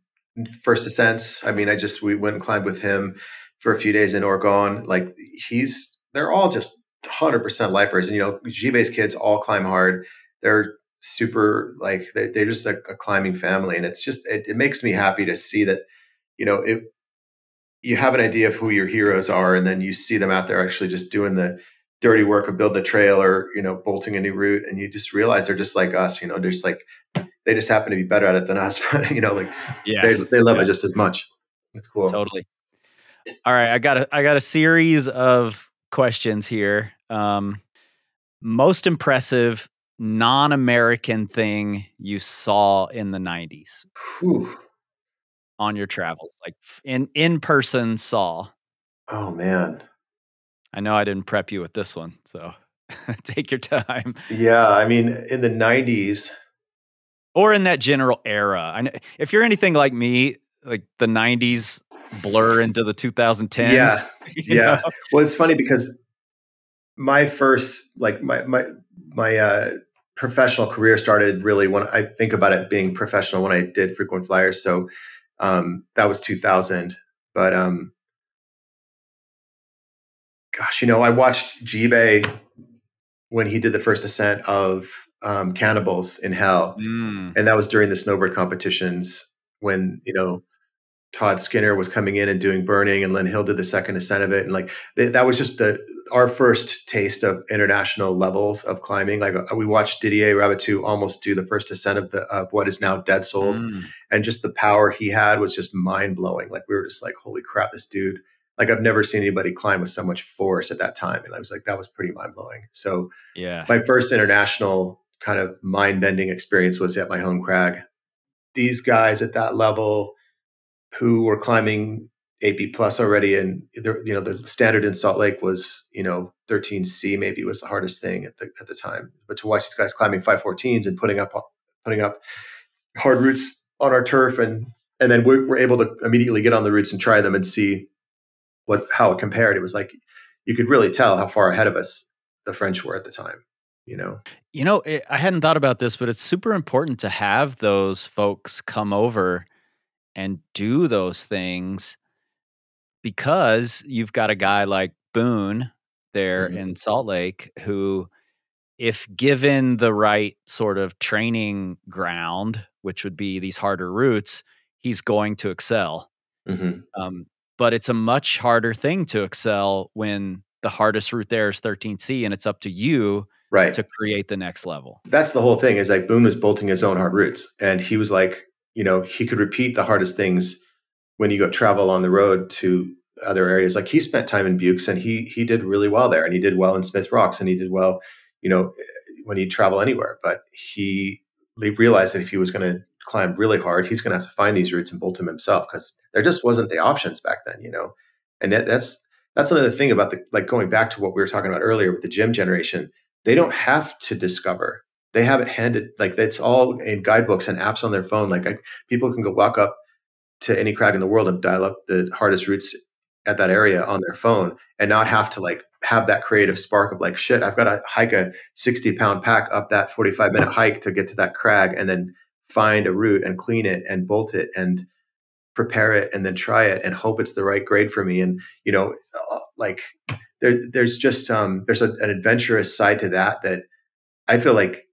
Speaker 2: first ascents. I mean, I just we went and climbed with him for a few days in Oregon. Like he's they're all just 100% lifers. And you know, Bay's kids all climb hard. They're super like they, they're just a, a climbing family. And it's just it, it makes me happy to see that, you know, it you have an idea of who your heroes are, and then you see them out there actually just doing the dirty work of building a trail or you know bolting a new route and you just realize they're just like us you know just like they just happen to be better at it than us but you know like
Speaker 1: Yeah,
Speaker 2: they, they love
Speaker 1: Yeah.
Speaker 2: it just as much it's cool
Speaker 1: totally. All right, I got a I got a series of questions here. Um, most impressive non-American thing you saw in the 90s
Speaker 2: Whew.
Speaker 1: on your travels? Like in in person saw.
Speaker 2: Oh man.
Speaker 1: I know I didn't prep you with this one, so take your time.
Speaker 2: Yeah, I mean, in the '90s,
Speaker 1: or in that general era. I know, if you're anything like me, like the '90s blur into the 2010s.
Speaker 2: Yeah, yeah. Know? Well, it's funny because my first, like my my my uh, professional career started really when I think about it being professional when I did frequent flyers. So um, that was 2000. But um, gosh, you know, I watched Jive when he did the first ascent of um, Cannibals in Hell, mm. and that was during the snowbird competitions when you know Todd Skinner was coming in and doing burning, and Lynn Hill did the second ascent of it, and like they, that was just the our first taste of international levels of climbing. Like uh, we watched Didier Raboutou almost do the first ascent of the of what is now Dead Souls, mm. and just the power he had was just mind blowing. Like we were just like, holy crap, this dude! Like I've never seen anybody climb with so much force at that time, and I was like, that was pretty mind blowing. So
Speaker 1: yeah,
Speaker 2: my first international kind of mind bending experience was at my home crag. These guys at that level who were climbing AP plus already, and you know the standard in Salt Lake was you know 13C maybe was the hardest thing at the at the time. But to watch these guys climbing 514s and putting up putting up hard routes on our turf, and and then we're, we're able to immediately get on the routes and try them and see what how it compared. It was like you could really tell how far ahead of us the French were at the time. You know,
Speaker 1: you know, it, I hadn't thought about this, but it's super important to have those folks come over and do those things because you've got a guy like Boone there mm-hmm. in Salt Lake who if given the right sort of training ground, which would be these harder routes, he's going to excel. Mm-hmm. Um, but it's a much harder thing to excel when the hardest route there is 13C and it's up to you
Speaker 2: right.
Speaker 1: to create the next level.
Speaker 2: That's the whole thing is like Boone was bolting his own hard routes and he was like, you know, he could repeat the hardest things when you go travel on the road to other areas. Like he spent time in Buoux and he he did really well there, and he did well in Smith Rocks, and he did well, you know, when he travel anywhere. But he realized that if he was going to climb really hard, he's going to have to find these routes and bolt them himself because there just wasn't the options back then, you know. And that, that's that's another thing about the like going back to what we were talking about earlier with the gym generation. They don't have to discover they have it handed like it's all in guidebooks and apps on their phone. Like I, people can go walk up to any crag in the world and dial up the hardest routes at that area on their phone and not have to like have that creative spark of like shit i've got to hike a 60 pound pack up that 45 minute hike to get to that crag and then find a route and clean it and bolt it and prepare it and then try it and hope it's the right grade for me and you know uh, like there, there's just um there's a, an adventurous side to that that i feel like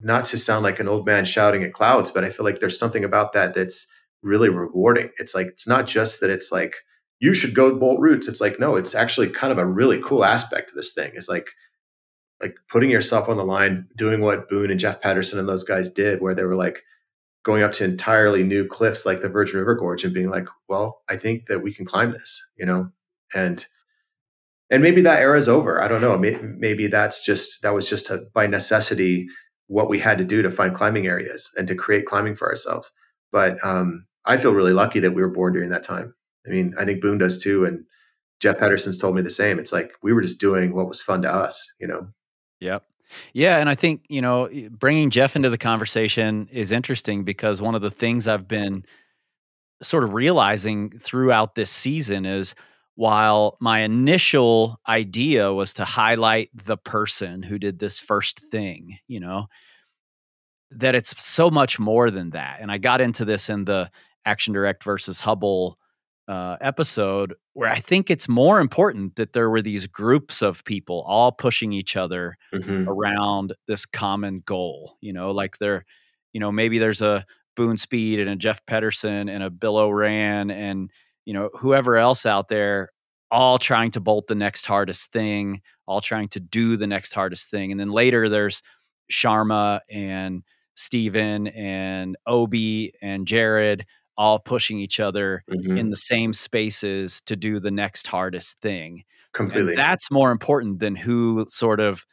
Speaker 2: not to sound like an old man shouting at clouds, but I feel like there's something about that that's really rewarding. It's like it's not just that it's like you should go bolt routes. It's like no, it's actually kind of a really cool aspect of this thing. It's like like putting yourself on the line, doing what Boone and Jeff Pedersen and those guys did, where they were like going up to entirely new cliffs like the Virgin River Gorge and being like, well, I think that we can climb this, you know, and and maybe that era is over. I don't know. Maybe, that's just that was just a, by necessity what we had to do to find climbing areas and to create climbing for ourselves. But um, I feel really lucky that we were born during that time. I mean, I think Boone does too, and Jeff Pedersen's told me the same. It's like we were just doing what was fun to us, you know.
Speaker 1: Yep. Yeah, and I think you know bringing Jeff into the conversation is interesting because one of the things I've been sort of realizing throughout this season is while my initial idea was to highlight the person who did this first thing, you know, that it's so much more than that. And I got into this in the Action Direct versus Hubble uh, episode where I think it's more important that there were these groups of people all pushing each other mm-hmm. around this common goal. You know, like there, you know, maybe there's a Boone Speed and a Jeff Pedersen and a Bill O'Ran and you know, whoever else out there, all trying to bolt the next hardest thing, all trying to do the next hardest thing. And then later there's Sharma and Steven and Obe and Jared all pushing each other mm-hmm. in the same spaces to do the next hardest thing.
Speaker 2: Completely.
Speaker 1: And that's more important than who sort of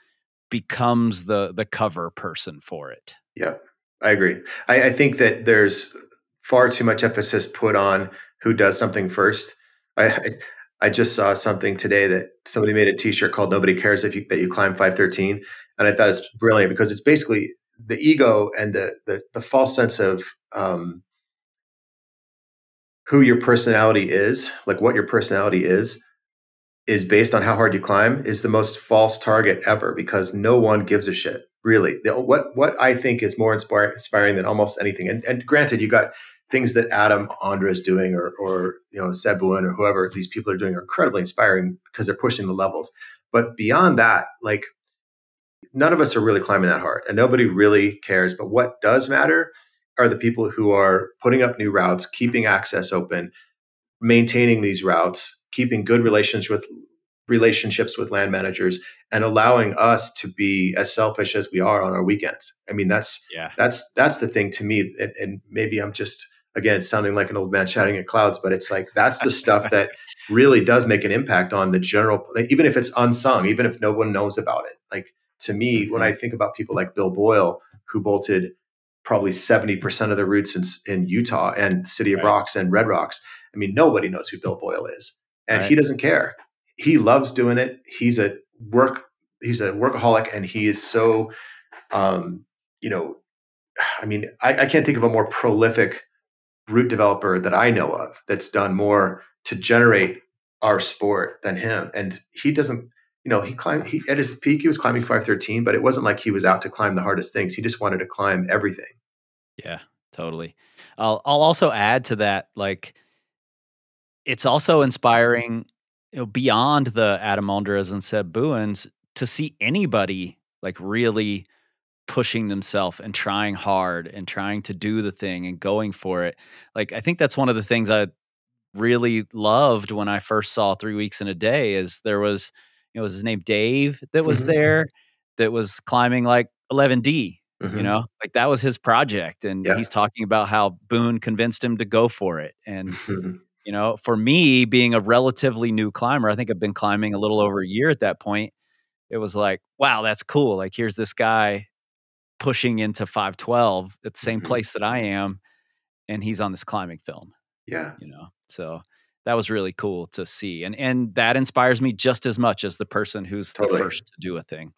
Speaker 1: becomes the the cover person for it.
Speaker 2: Yeah, I agree. I, I think that there's far too much emphasis put on who does something first. I, I, just saw something today that somebody made a T-shirt called "Nobody Cares If You That You Climb 513," and I thought it's brilliant because it's basically the ego and the the, the false sense of um, who your personality is, like what your personality is, is based on how hard you climb is the most false target ever because no one gives a shit really. The, what what i think is more inspiring than almost anything. And, and granted you got things that adam ondra is doing or or you know seb Bouin or whoever these people are doing are incredibly inspiring because they're pushing the levels but beyond that like none of us are really climbing that hard and nobody really cares but what does matter are the people who are putting up new routes keeping access open maintaining these routes keeping good relations with relationships with land managers and allowing us to be as selfish as we are on our weekends. I mean, that's yeah. that's that's the thing to me. And, and, maybe I'm just again sounding like an old man shouting at clouds, but it's like that's the stuff that really does make an impact on the general. Even if it's unsung, even if no one knows about it. Like to me, mm-hmm. when I think about people like Bill Boyle, who bolted probably 70% of the routes in, in Utah and City of right. Rocks and Red Rocks. I mean, nobody knows who Bill Boyle is. And right. he doesn't care he loves doing it. He's a work he's a workaholic and he is so um, you know I mean I, I can't think of a more prolific route developer that I know of that's done more to generate our sport than him. And he doesn't, you know, he climbed he at his peak he was climbing 513, but it wasn't like he was out to climb the hardest things. He just wanted to climb everything.
Speaker 1: Yeah, totally. I'll I'll also add to that like it's also inspiring you know, beyond the Adam Ondras and Seb Bouins to see anybody like really pushing themselves and trying hard and trying to do the thing and going for it. Like I think that's one of the things I really loved when I first saw Three Weeks in a Day is there was you know was his name Dave that was mm-hmm. there that was climbing like 11D. Mm-hmm. You know, like that was his project, and yeah. he's talking about how Boone convinced him to go for it, and mm-hmm. You know, for me being a relatively new climber, I think I've been climbing a little over a year at that point. It was like, wow, that's cool. Like here's this guy pushing into 512 at the same mm-hmm. place that I am and he's on this climbing film.
Speaker 2: Yeah.
Speaker 1: You know. So that was really cool to see. And and that inspires me just as much as the person who's totally. the first to do a thing.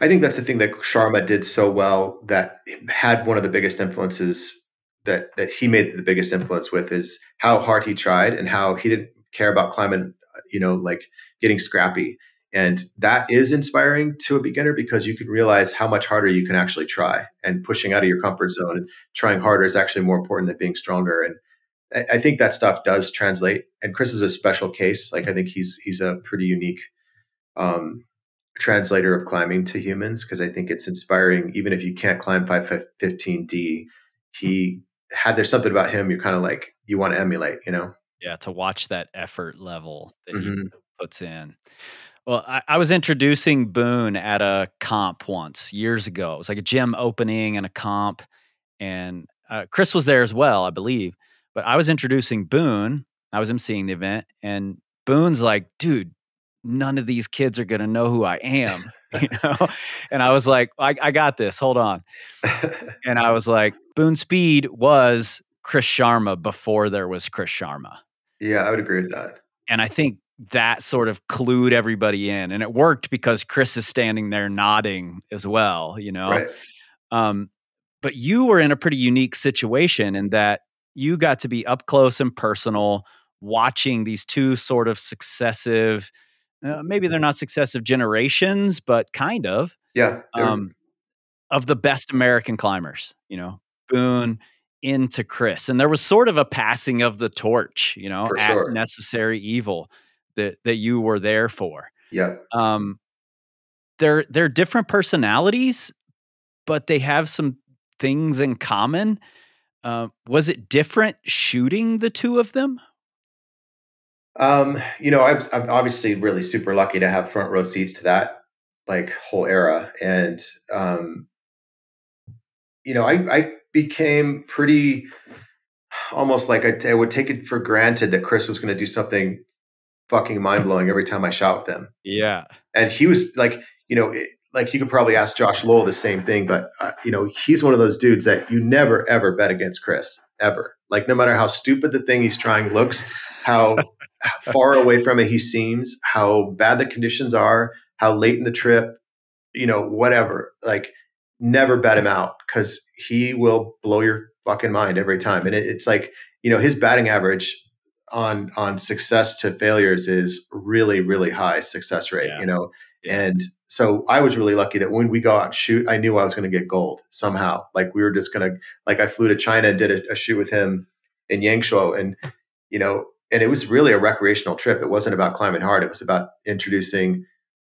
Speaker 2: I think that's the thing that Sharma did so well that had one of the biggest influences that that he made the biggest influence with is how hard he tried and how he didn't care about climbing, you know, like getting scrappy. And that is inspiring to a beginner because you can realize how much harder you can actually try. And pushing out of your comfort zone and trying harder is actually more important than being stronger. And I, I think that stuff does translate. And Chris is a special case. Like I think he's he's a pretty unique um, translator of climbing to humans because I think it's inspiring. Even if you can't climb 515D, he had there's something about him you're kind of like you want to emulate, you know?
Speaker 1: Yeah, to watch that effort level that mm-hmm. he puts in. Well, I, I, was introducing Boone at a comp once years ago. It was like a gym opening and a comp, and uh, Chris was there as well, I believe. But I was introducing Boone. I was emceeing the event, and Boone's like, "Dude, none of these kids are gonna know who I am." you know and i was like I, I got this hold on and i was like boone speed was chris sharma before there was chris sharma
Speaker 2: yeah i would agree with that
Speaker 1: and i think that sort of clued everybody in and it worked because chris is standing there nodding as well you know
Speaker 2: right. um,
Speaker 1: but you were in a pretty unique situation in that you got to be up close and personal watching these two sort of successive uh, maybe they're not successive generations, but kind of.
Speaker 2: Yeah. Um,
Speaker 1: of the best American climbers, you know, Boone into Chris, and there was sort of a passing of the torch, you know,
Speaker 2: for
Speaker 1: at
Speaker 2: sure.
Speaker 1: necessary evil that that you were there for.
Speaker 2: Yeah. Um,
Speaker 1: they're they're different personalities, but they have some things in common. Uh, was it different shooting the two of them?
Speaker 2: Um, you know, I'm, I'm obviously really super lucky to have front row seats to that like whole era, and um, you know, I, I became pretty almost like I, I would take it for granted that Chris was going to do something fucking mind blowing every time I shot with him.
Speaker 1: Yeah,
Speaker 2: and he was like, you know, it, like you could probably ask Josh Lowell the same thing, but uh, you know, he's one of those dudes that you never ever bet against Chris ever. Like no matter how stupid the thing he's trying looks, how far away from it he seems, how bad the conditions are, how late in the trip, you know, whatever. Like never bet him out because he will blow your fucking mind every time. And it, it's like, you know, his batting average on on success to failures is really, really high success rate, yeah. you know. Yeah. And so I was really lucky that when we go out and shoot, I knew I was going to get gold somehow. Like we were just going to, like I flew to China and did a, a shoot with him in Yangshuo. And, you know, and it was really a recreational trip. It wasn't about climbing hard. It was about introducing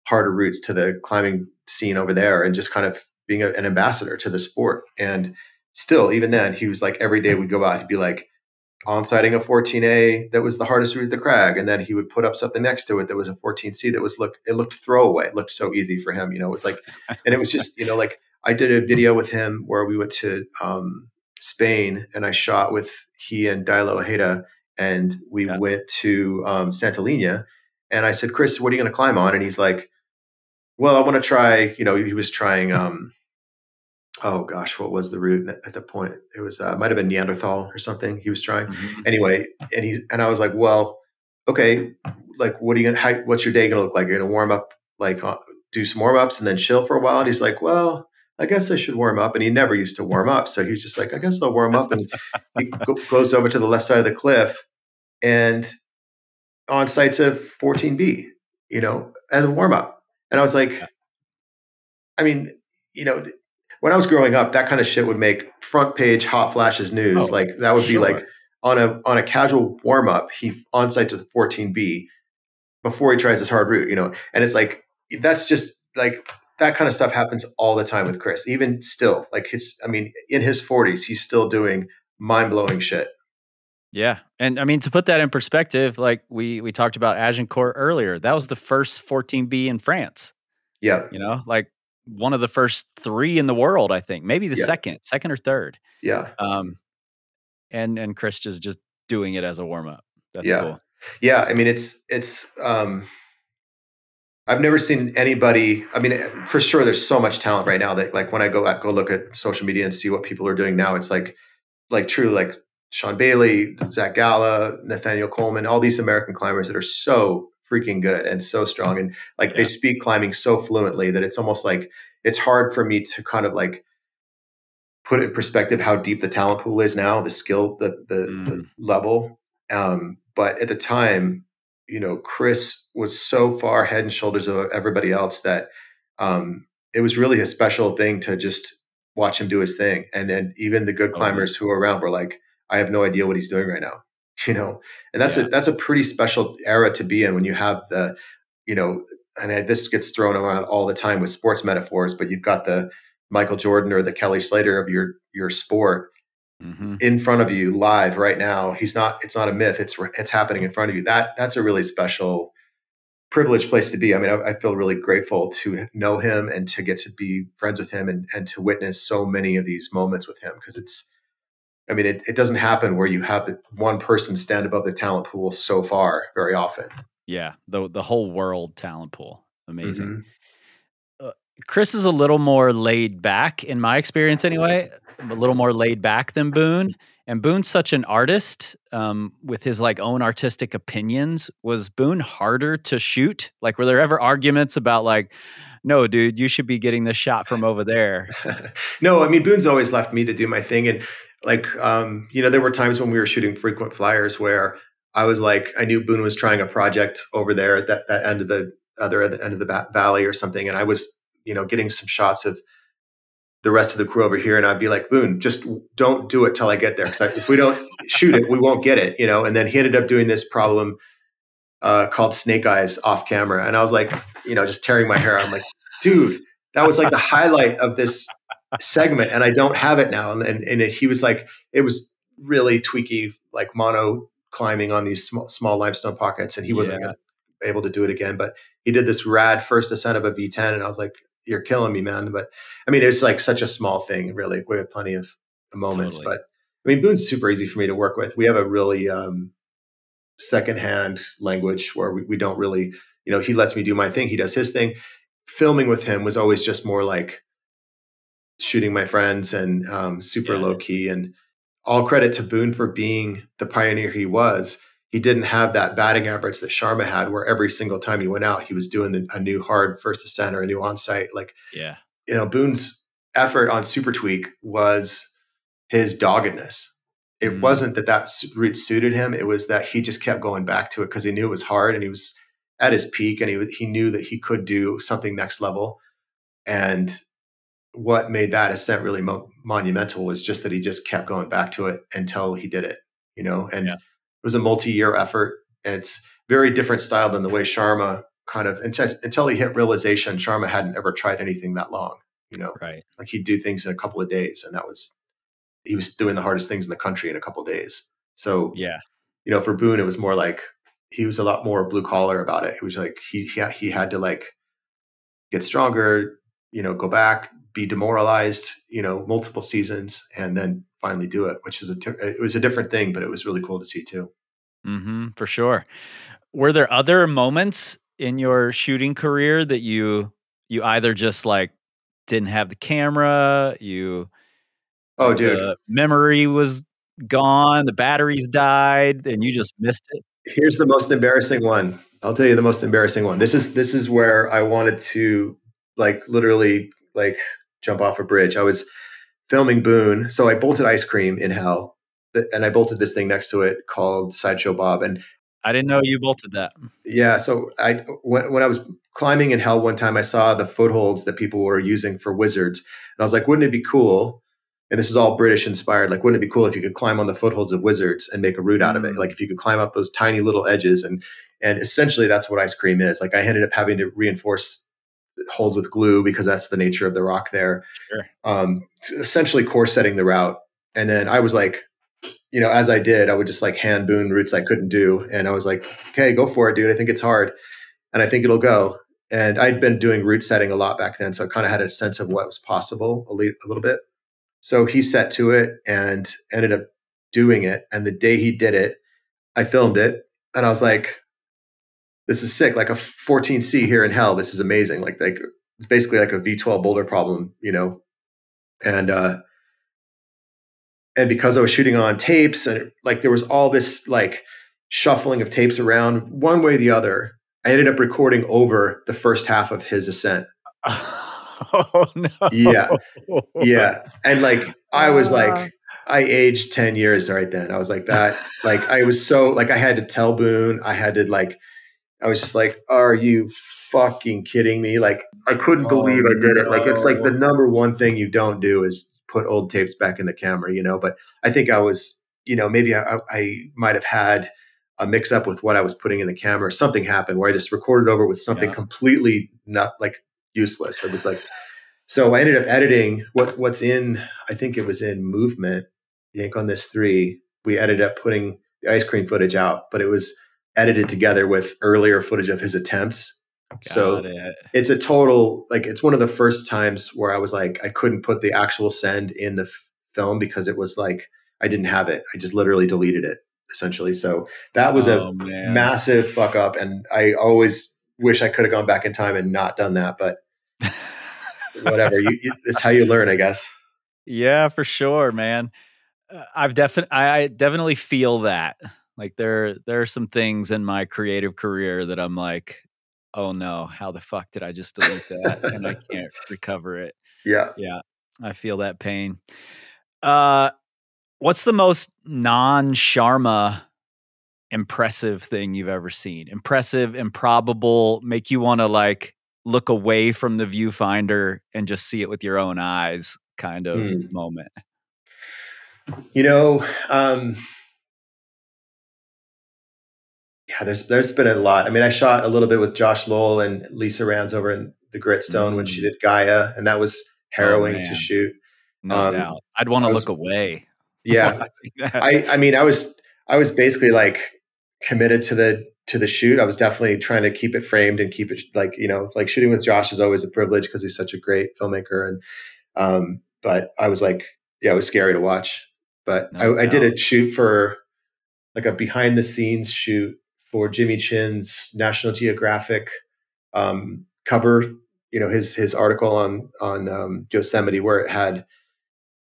Speaker 2: harder routes to the climbing scene over there and just kind of being a, an ambassador to the sport. And still, even then, he was like every day we'd go out, he'd be like on sighting a 14A that was the hardest route to the crag, and then he would put up something next to it that was a 14C that was look it looked throwaway. It looked so easy for him, you know. It was like, and it was just you know like I did a video with him where we went to um, Spain and I shot with he and Daila Ojeda and we yeah. went to um, Santa Linya and I said, Chris, what are you going to climb on? And he's like, well, I want to try, you know, he was trying, um, oh gosh, what was the route at the point? It was, uh, might have been Neanderthal or something he was trying mm-hmm. anyway. And he, and I was like, well, okay, like, what are you to, How, what's your day going to look like? You're going to warm up, like uh, do some warm ups and then chill for a while. And he's like, well, I guess I should warm up. And he never used to warm up. So he's just like, I guess I'll warm up. And he goes over to the left side of the cliff and on sights of 14B, you know, as a warm up. And I was like, I mean, you know, when I was growing up, that kind of shit would make front page hot flashes news. Oh, like that would sure. be like on a on a casual warm up, he on site to the 14B before he tries his hard route, you know. And it's like that's just like that kind of stuff happens all the time with Chris. Even still, like his I mean, in his 40s, he's still doing mind blowing shit.
Speaker 1: Yeah. And I mean to put that in perspective, like we we talked about Agincourt earlier, that was the first 14B in France.
Speaker 2: Yeah.
Speaker 1: You know, like one of the first 3 in the world, I think. Maybe the yeah. second, second or third.
Speaker 2: Yeah.
Speaker 1: Um and and Chris just just doing it as a warm up. That's
Speaker 2: yeah.
Speaker 1: cool.
Speaker 2: Yeah, I mean it's it's um I've never seen anybody. I mean, for sure, there's so much talent right now that, like, when I go go look at social media and see what people are doing now, it's like, like true, like Sean Bailey, Zach Galla, Nathaniel Coleman, all these American climbers that are so freaking good and so strong. And like yeah. they speak climbing so fluently that it's almost like it's hard for me to kind of like put it in perspective how deep the talent pool is now, the skill, the the, mm. the level. Um, but at the time, you know, Chris was so far head and shoulders of everybody else that um, it was really a special thing to just watch him do his thing. And then even the good climbers who were around were like, I have no idea what he's doing right now. You know, and that's yeah. a that's a pretty special era to be in when you have the, you know, and this gets thrown around all the time with sports metaphors, but you've got the Michael Jordan or the Kelly Slater of your your sport mm-hmm. in front of you live right now. He's not. It's not a myth. It's it's happening in front of you. That that's a really special, privileged place to be. I mean, I, I feel really grateful to know him and to get to be friends with him and and to witness so many of these moments with him because it's I mean, it, it doesn't happen where you have the one person stand above the talent pool so far very often.
Speaker 1: Yeah, the the whole world talent pool, amazing. Mm-hmm. Uh, Chris is a little more laid back, in my experience, anyway. A little more laid back than Boone, and Boone's such an artist um, with his like own artistic opinions. Was Boone harder to shoot? Like, were there ever arguments about like? no, dude, you should be getting this shot from over there.
Speaker 2: no, I mean, Boone's always left me to do my thing. And like um, you know there were times when we were shooting frequent flyers where i was like i knew boone was trying a project over there at that, that end of the other end of the valley or something and i was you know getting some shots of the rest of the crew over here and i'd be like boone just don't do it till i get there because if we don't shoot it we won't get it you know and then he ended up doing this problem uh, called snake eyes off camera and i was like you know just tearing my hair. I'm like dude that was like the highlight of this segment and I don't have it now. And, and, and it, he was like, it was really tweaky, like mono climbing on these small, small limestone pockets. And he wasn't yeah. able to do it again, but he did this rad first ascent of a V10. And I was like, you're killing me, man. But I mean, it was like such a small thing, really. We have plenty of moments, totally. but I mean, Boone's super easy for me to work with. We have a really um, secondhand language where we, we don't really, you know, he lets me do my thing. He does his thing filming with him was always just more like shooting my friends and um, super yeah. low key. And all credit to Boone for being the pioneer he was. He didn't have that batting average that Sharma had, where every single time he went out, he was doing the, a new hard first ascent or a new onsite. Like,
Speaker 1: yeah,
Speaker 2: you know, Boone's effort on Super Tweak was his doggedness. It mm. wasn't that that route suited him; it was that he just kept going back to it because he knew it was hard and he was at his peak, and he he knew that he could do something next level. And what made that ascent really mo- monumental was just that he just kept going back to it until he did it. You know, and yeah. it was a multi-year effort. And it's very different style than the way Sharma kind of until, until he hit realization. Sharma hadn't ever tried anything that long. You know,
Speaker 1: right?
Speaker 2: Like he'd do things in a couple of days, and that was he was doing the hardest things in the country in a couple of days. So
Speaker 1: yeah,
Speaker 2: you know, for Boone, it was more like he was a lot more blue collar about it. It was like he he, he had to like get stronger, you know, go back, be demoralized, you know, multiple seasons, and then finally do it, which is a it was a different thing, but it was really cool to see too.
Speaker 1: Mm-hmm, for sure. Were there other moments in your shooting career that you you either just like didn't have the camera, you
Speaker 2: oh dude,
Speaker 1: memory was gone, the batteries died, and you just missed it?
Speaker 2: Here's the most embarrassing one. I'll tell you the most embarrassing one. This is this is where I wanted to like literally like jump off a bridge. I was filming Boone, so I bolted ice cream in hell, and I bolted this thing next to it called Sideshow Bob. And
Speaker 1: I didn't know you bolted that.
Speaker 2: Yeah, so I when, when I was climbing in hell one time, I saw the footholds that people were using for wizards, and I was like, wouldn't it be cool? And this is all British inspired. Like, wouldn't it be cool if you could climb on the footholds of wizards and make a route out of it? Mm. Like, if you could climb up those tiny little edges and and essentially that's what ice cream is. Like, I ended up having to reinforce holds with glue because that's the nature of the rock there.
Speaker 1: Sure.
Speaker 2: Um, essentially core setting the route. And then I was like, you know, as I did, I would just like hand Boone routes I couldn't do. And I was like, okay, go for it, dude. I think it's hard and I think it'll go. And I'd been doing route setting a lot back then. So I kind of had a sense of what was possible a, le- a little bit. So he set to it and ended up doing it. And the day he did it, I filmed it and I was like, this is sick. Like a 14C here in hell. This is amazing. Like like it's basically like a V12 boulder problem, you know. And uh and because I was shooting on tapes and like there was all this like shuffling of tapes around one way or the other, I ended up recording over the first half of his ascent.
Speaker 1: Oh no.
Speaker 2: Yeah. Yeah. And like I was like I aged 10 years right then. I was like that. like I was so like I had to tell Boone, I had to like I was just like, are you fucking kidding me? Like, I couldn't oh, believe I did it. Like, it's like the number one thing you don't do is put old tapes back in the camera, you know? But I think I was, you know, maybe I, I might have had a mix up with what I was putting in the camera. Something happened where I just recorded over with something yeah. completely not like useless. It was like, so I ended up editing what what's in, I think it was in movement, Yank on this three. We ended up putting the ice cream footage out, but it was edited together with earlier footage of his attempts. Got so it. it's a total like it's one of the first times where I was like I couldn't put the actual send in the f- film because it was like I didn't have it. I just literally deleted it essentially. So that was oh, a man. massive fuck up and I always wish I could have gone back in time and not done that, but whatever. you, you, it's how you learn, I guess.
Speaker 1: Yeah, for sure, man. Uh, I've definitely I definitely feel that like there there are some things in my creative career that I'm like, oh no, how the fuck did I just delete that and I can't recover it.
Speaker 2: Yeah.
Speaker 1: Yeah. I feel that pain. Uh what's the most non-Sharma impressive thing you've ever seen? Impressive, improbable, make you want to like look away from the viewfinder and just see it with your own eyes kind of mm. moment.
Speaker 2: You know, um yeah, there's there's been a lot. I mean, I shot a little bit with Josh Lowell and Lisa Rands over in the Gritstone mm. when she mm. did Gaia, and that was oh, harrowing oh, to shoot.
Speaker 1: No um, doubt. I'd want to look away.
Speaker 2: Yeah, I I mean, I was I was basically like committed to the to the shoot. I was definitely trying to keep it framed and keep it like you know like shooting with Josh is always a privilege because he's such a great filmmaker and um but I was like yeah it was scary to watch but no I, I did a shoot for like a behind the scenes shoot for Jimmy Chin's National Geographic um, cover, you know his his article on on um, Yosemite where it had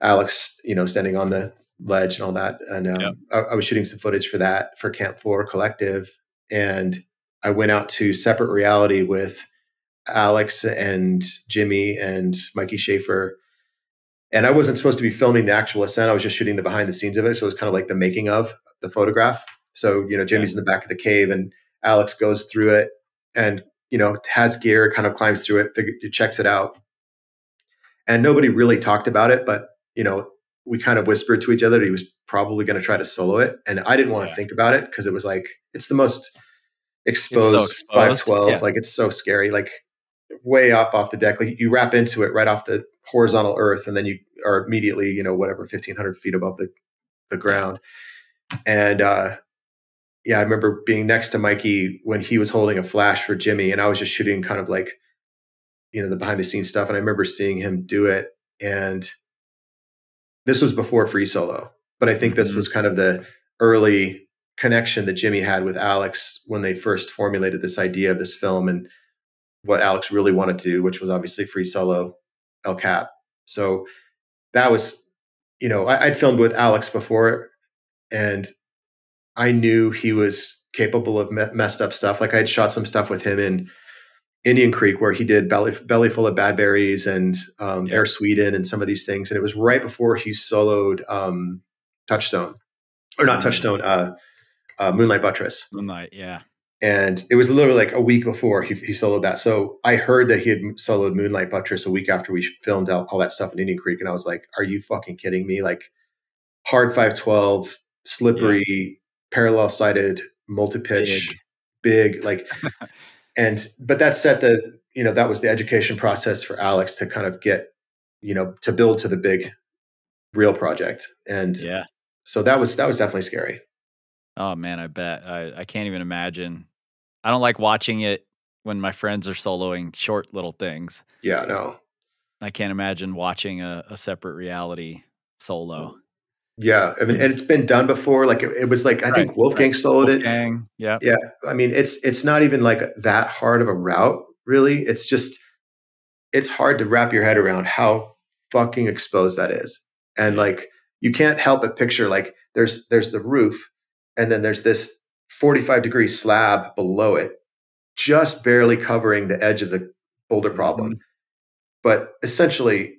Speaker 2: Alex, you know, standing on the ledge and all that. And um, yep. I, I, was shooting some footage for that for Camp Four Collective, and I went out to Separate Reality with Alex and Jimmy and Mikey Schaefer. And I wasn't supposed to be filming the actual ascent. I was just shooting the behind the scenes of it. So it was kind of like the making of the photograph. So, you know, Jimmy's in the back of the cave and Alex goes through it and, you know, has gear, kind of climbs through it, figure, checks it out. And nobody really talked about it, but, you know, we kind of whispered to each other that he was probably going to try to solo it. And I didn't want to yeah. think about it because it was like, it's the most exposed, so exposed. 512. Yeah. Like it's so scary. Like way up off the deck. Like you wrap into it right off the horizontal earth, and then you are immediately, you know, whatever, fifteen hundred feet above the the ground. And uh, yeah, I remember being next to Mikey when he was holding a flash for Jimmy, and I was just shooting kind of like, you know, the behind the scenes stuff. And I remember seeing him do it, and this was before Free Solo, but I think this mm-hmm. was kind of the early connection that Jimmy had with Alex when they first formulated this idea of this film and what Alex really wanted to do, which was obviously free solo El Cap. So that was, you know, I, would filmed with Alex before, and I knew he was capable of me- messed up stuff. Like I had shot some stuff with him in Indian Creek where he did belly belly full of bad berries and um, Air Sweden and some of these things, and it was right before he soloed um, Touchstone, or not mm-hmm. Touchstone, uh, uh, Moonlight Buttress.
Speaker 1: Moonlight, yeah
Speaker 2: and it was literally like a week before he, he soloed that. So I heard that he had soloed Moonlight Buttress a week after we filmed all, all that stuff in Indian Creek, and I was like, "Are you fucking kidding me?" Like hard five twelve, slippery, yeah. Parallel sided, multi pitch, big. big, like, and but that set the you know that was the education process for Alex to kind of get you know to build to the big real project, and
Speaker 1: yeah,
Speaker 2: so that was that was definitely scary.
Speaker 1: Oh man, I bet. I, I can't even imagine. I don't like watching it when my friends are soloing short little things.
Speaker 2: Yeah, no.
Speaker 1: I can't imagine watching a, a separate reality solo.
Speaker 2: Yeah, I mean, and it's been done before. Like it, it was like I right, think Wolfgang right. soloed
Speaker 1: Wolfgang, it. Yeah,
Speaker 2: yeah. I mean, it's it's not even like that hard of a route, really. It's just it's hard to wrap your head around how fucking exposed that is, and like you can't help but picture like there's there's the roof, and then there's this 45 degree slab below it, just barely covering the edge of the boulder problem. Mm-hmm. But essentially,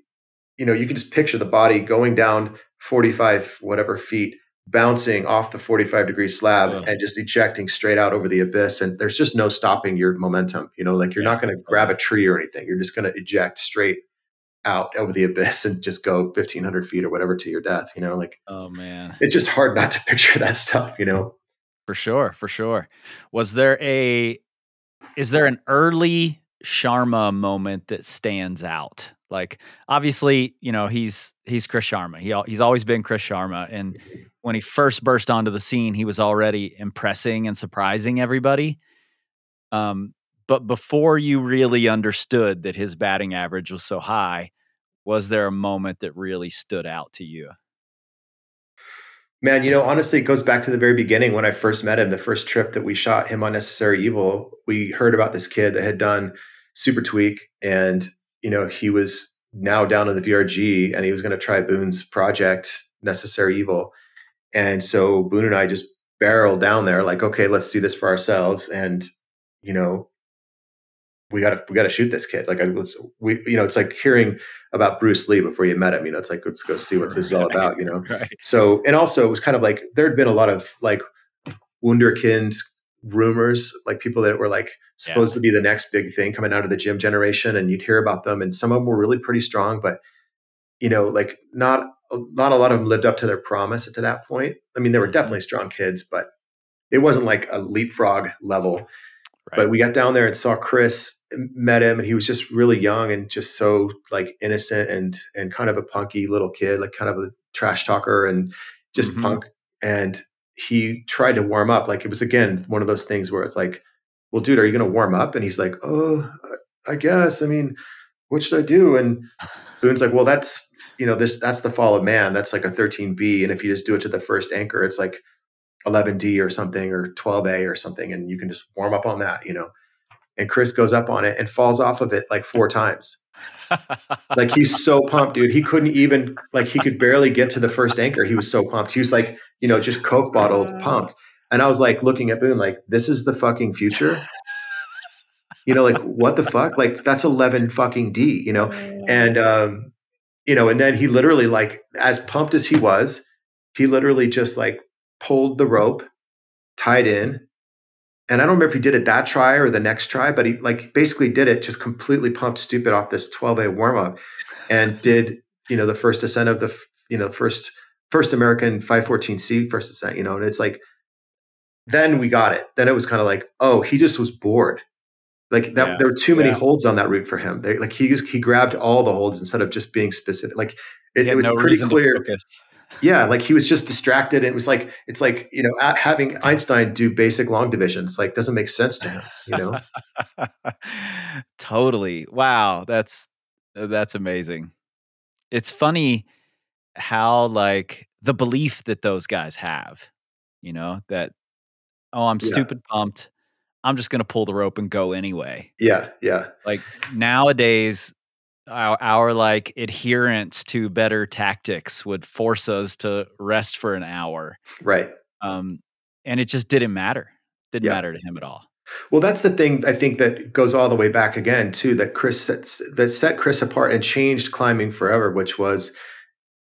Speaker 2: you know, you can just picture the body going down 45 whatever feet, bouncing off the 45 degree slab yeah. and just ejecting straight out over the abyss. And there's just no stopping your momentum. You know, like you're yeah. not going to grab a tree or anything. You're just going to eject straight out over the abyss and just go 1500 feet or whatever to your death you know like
Speaker 1: oh man
Speaker 2: it's just hard not to picture that stuff you know
Speaker 1: for sure for sure was there a is there an early sharma moment that stands out like obviously you know he's he's chris sharma he, he's always been chris sharma and when he first burst onto the scene he was already impressing and surprising everybody um but before you really understood that his batting average was so high was there a moment that really stood out to you?
Speaker 2: Man, you know, honestly, it goes back to the very beginning when I first met him. The first trip that we shot him on Necessary Evil, we heard about this kid that had done Super Tweak, and you know, he was now down in the VRG, and he was going to try Boone's project, Necessary Evil. And so Boone and I just barreled down there, like, okay, let's see this for ourselves. And you know, we got to we got to shoot this kid. Like I was, we you know, it's like hearing about Bruce Lee before you met him. You know, it's like let's go see what this is all about. You know, right. so and also it was kind of like there had been a lot of like wunderkind rumors, like people that were like supposed yeah. to be the next big thing coming out of the gym generation, and you'd hear about them, and some of them were really pretty strong, but you know, like not not a lot of them lived up to their promise to that point. I mean, they were mm-hmm. definitely strong kids, but it wasn't like a leapfrog level. Right. But we got down there and saw Chris, met him, and he was just really young and just so like innocent and and kind of a punky little kid, like kind of a trash talker and just mm-hmm. punk. And he tried to warm up. Like it was again one of those things where it's like, well, dude, are you going to warm up? And he's like, oh, I guess. I mean, what should I do? And Boone's like, well, that's you know this that's the fall of man. That's like a 13B, and if you just do it to the first anchor, it's like 11D or something or 12A or something, and you can just warm up on that, you know. and Chris goes up on it and falls off of it like four times. Like he's so pumped, dude. He couldn't even like he could barely get to the first anchor. He was so pumped. He was like, you know, just coke bottled pumped. And I was like looking at Boone like, this is the fucking future. You know, like what the fuck? Like that's 11 fucking D, you know? And um, you know, and then he literally like as pumped as he was, he literally just like pulled the rope, tied in, and I don't remember if he did it that try or the next try, but he like basically did it just completely pumped stupid off this 12A warm up and did, you know, the first ascent of the, you know, first, first American 514C first ascent, you know, and it's like, then we got it. Then it was kind of like, oh, he just was bored. Like that, yeah. there were too many yeah. holds on that route for him. They, like he he grabbed all the holds instead of just being specific. Like it, it was no pretty clear yeah like he was just distracted it was like it's like you know having einstein do basic long division it's like doesn't make sense to him you know?
Speaker 1: Totally. Wow that's uh, that's amazing. It's funny how like the belief that those guys have you know that oh i'm yeah. stupid pumped. I'm just going to pull the rope and go anyway.
Speaker 2: Yeah yeah.
Speaker 1: Like nowadays our, our like adherence to better tactics would force us to rest for an hour.
Speaker 2: Right.
Speaker 1: Um, and it just didn't matter. Didn't yeah. matter to him at all.
Speaker 2: Well, that's the thing I think that goes all the way back again too. That Chris sets, that set Chris apart and changed climbing forever, which was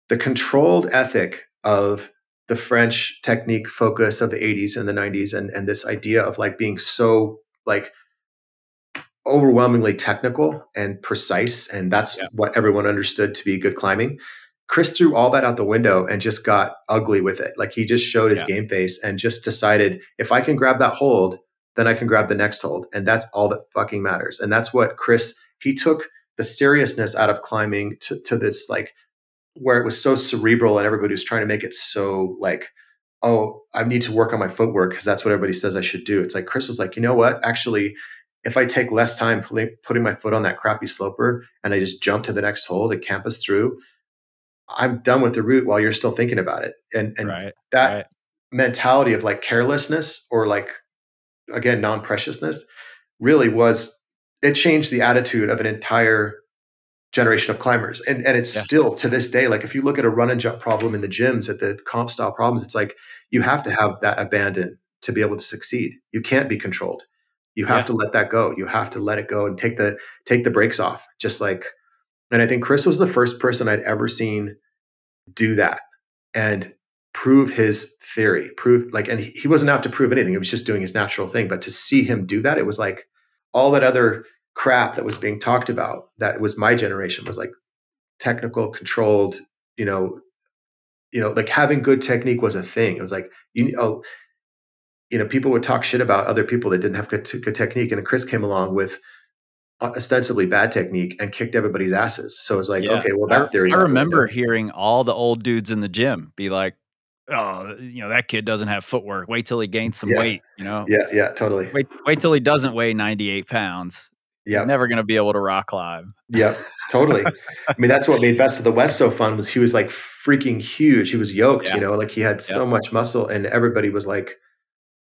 Speaker 2: the controlled ethic of the French technique focus of the 80s and the 90s, and and this idea of like being so like overwhelmingly technical and precise, and that's yeah. what everyone understood to be good climbing. Chris threw all that out the window and just got ugly with it. Like he just showed his yeah. game face and just decided if I can grab that hold, then I can grab the next hold. And that's all that fucking matters. And that's what Chris, he took the seriousness out of climbing to, to this like where it was so cerebral and everybody was trying to make it so like, oh, I need to work on my footwork because that's what everybody says I should do. It's like Chris was like, you know what? Actually, if I take less time putting my foot on that crappy sloper and I just jump to the next hole to campus through, I'm done with the route while you're still thinking about it. And and right, that right. mentality of like carelessness or like again non-preciousness really was it changed the attitude of an entire generation of climbers. And and it's yeah. still to this day like if you look at a run and jump problem in the gyms at the comp style problems, it's like you have to have that abandon to be able to succeed. You can't be controlled. You have yeah. to let that go. You have to let it go and take the take the brakes off. Just like, and I think Chris was the first person I'd ever seen do that and prove his theory. Prove like, and he, wasn't out to prove anything. He was just doing his natural thing. But to see him do that, it was like all that other crap that was being talked about. That was my generation was like technical, controlled. You know, you know, like having good technique was a thing. It was like you oh you know, people would talk shit about other people that didn't have good, good technique. And Chris came along with ostensibly bad technique and kicked everybody's asses. So it's like, yeah. okay, well, that theory.
Speaker 1: I remember hearing all the old dudes in the gym be like, oh, you know, that kid doesn't have footwork. Wait till he gains some
Speaker 2: yeah.
Speaker 1: weight, you know?
Speaker 2: Yeah, yeah, totally.
Speaker 1: Wait, wait till he doesn't weigh 98 pounds. Yeah. He's never going to be able to rock climb.
Speaker 2: Yep, totally. I mean, that's what made Best of the West so fun was he was like freaking huge. He was yoked, yeah. you know, like he had so much muscle and everybody was like,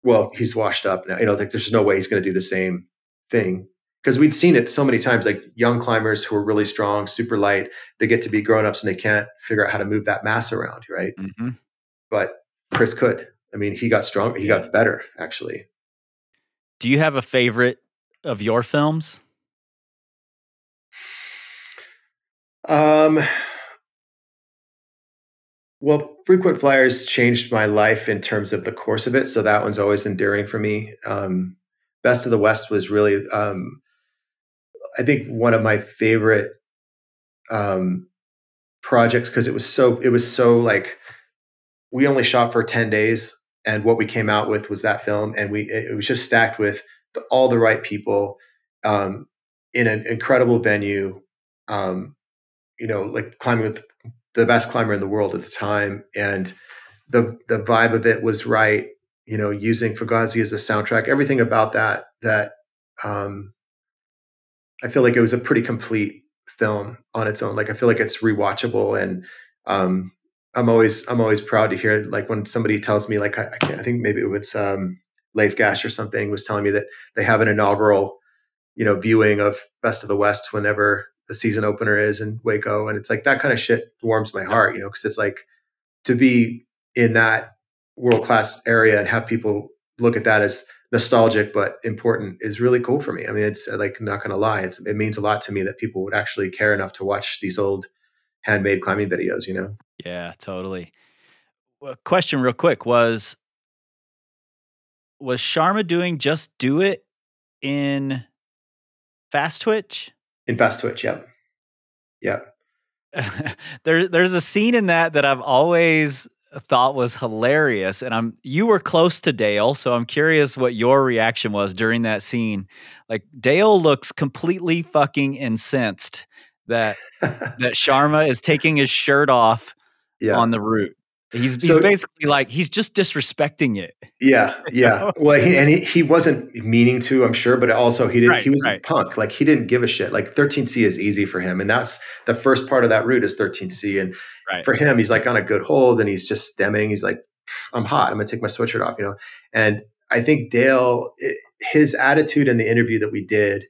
Speaker 2: well, he's washed up now. You know, like there's no way he's going to do the same thing because we'd seen it so many times. Like young climbers who are really strong, super light, they get to be grown ups and they can't figure out how to move that mass around, right? Mm-hmm. But Chris could. I mean, he got strong. He got better actually.
Speaker 1: Do you have a favorite of your films?
Speaker 2: Um, well, frequent flyers changed my life in terms of the course of it, so that one's always enduring for me. Um, Best of the West was really, um, I think, one of my favorite um, projects because it was so it was so like we only shot for ten days, and what we came out with was that film, and we it was just stacked with the, all the right people um, in an incredible venue. Um, you know, like climbing with the best climber in the world at the time, and the the vibe of it was right. You know, using Fugazi as a soundtrack, everything about that that um, I feel like it was a pretty complete film on its own. Like I feel like it's rewatchable, and um, I'm always I'm always proud to hear like when somebody tells me like I, I can't I think maybe it was um, Leif Gash or something was telling me that they have an inaugural you know, viewing of Best of the West whenever the season opener is in Hueco. And it's like that kind of shit warms my heart, you know, because it's like to be in that world class area and have people look at that as nostalgic but important is really cool for me. I mean, it's uh, like not going to lie, it's it means a lot to me that people would actually care enough to watch these old handmade climbing videos. You know?
Speaker 1: Yeah, totally. Well, question, real quick, was was Sharma doing just do it in Fast Twitch?
Speaker 2: In Fast Twitch, yep, yep.
Speaker 1: there, there's a scene in that that I've always thought was hilarious and i'm you were close to dale so i'm curious what your reaction was during that scene like dale looks completely fucking incensed that that sharma is taking his shirt off yeah. on the route He's he's basically like he's just disrespecting it.
Speaker 2: Yeah, yeah. Well, he, and he, he wasn't meaning to, I'm sure, but also he did. Right, he was right. a punk. Like he didn't give a shit. Like 13C is easy for him, and that's the first part of that route is 13C. And right. for him, he's like on a good hold, and he's just stemming. He's like, I'm hot. I'm gonna take my sweatshirt off, you know. And I think Dale, eh, his attitude in the interview that we did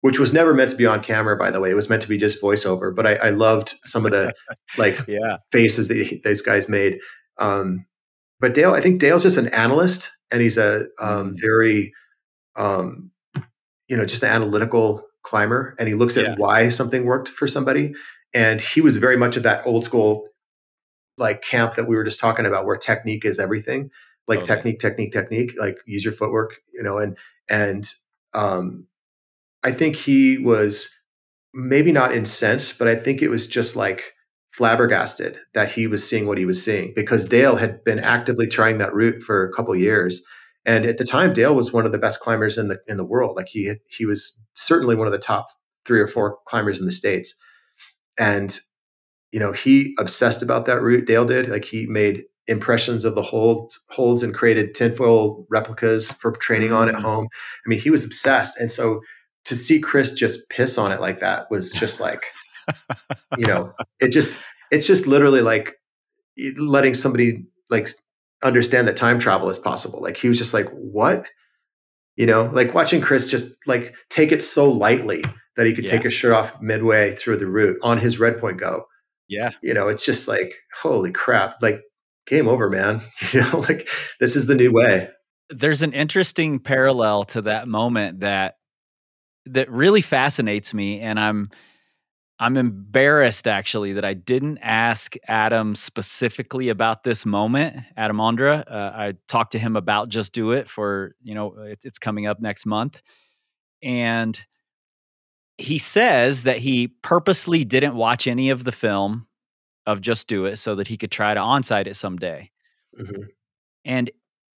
Speaker 2: which was never meant to be on camera, by the way. It was meant to be just voiceover. But I, I loved some of the like yeah. faces that these guys made. Um, but Dale, I think Dale's just an analyst, and he's a um, mm-hmm. very, um, you know, just an analytical climber, and he looks at yeah. why something worked for somebody. And he was very much of that old school like camp that we were just talking about, where technique is everything. Like okay. technique, technique, technique. Like use your footwork, you know, and and um, I think he was maybe not incensed, but I think it was just like flabbergasted that he was seeing what he was seeing because Dale had been actively trying that route for a couple years. And at the time, Dale was one of the best climbers in the in the world. Like he he was certainly one of the top three or four climbers in the states. And you know, he obsessed about that route. Dale did. Like he made impressions of the holds holds and created tinfoil replicas for training on at mm-hmm. home. I mean, he was obsessed. And so to see Chris just piss on it like that was just like, you know, it just it's just literally like letting somebody like understand that time travel is possible. Like he was just like, what? You know, like watching Chris just like take it so lightly that he could yeah. take his shirt off midway through the route on his red point go.
Speaker 1: Yeah.
Speaker 2: You know, it's just like, holy crap. Like, game over, man. You know, like this is the new way.
Speaker 1: There's an interesting parallel to that moment that that really fascinates me and i'm i'm embarrassed actually that i didn't ask adam specifically about this moment adam ondra uh, i talked to him about just do it for you know it, it's coming up next month and he says that he purposely didn't watch any of the film of just do it so that he could try to onsite it someday mm-hmm. and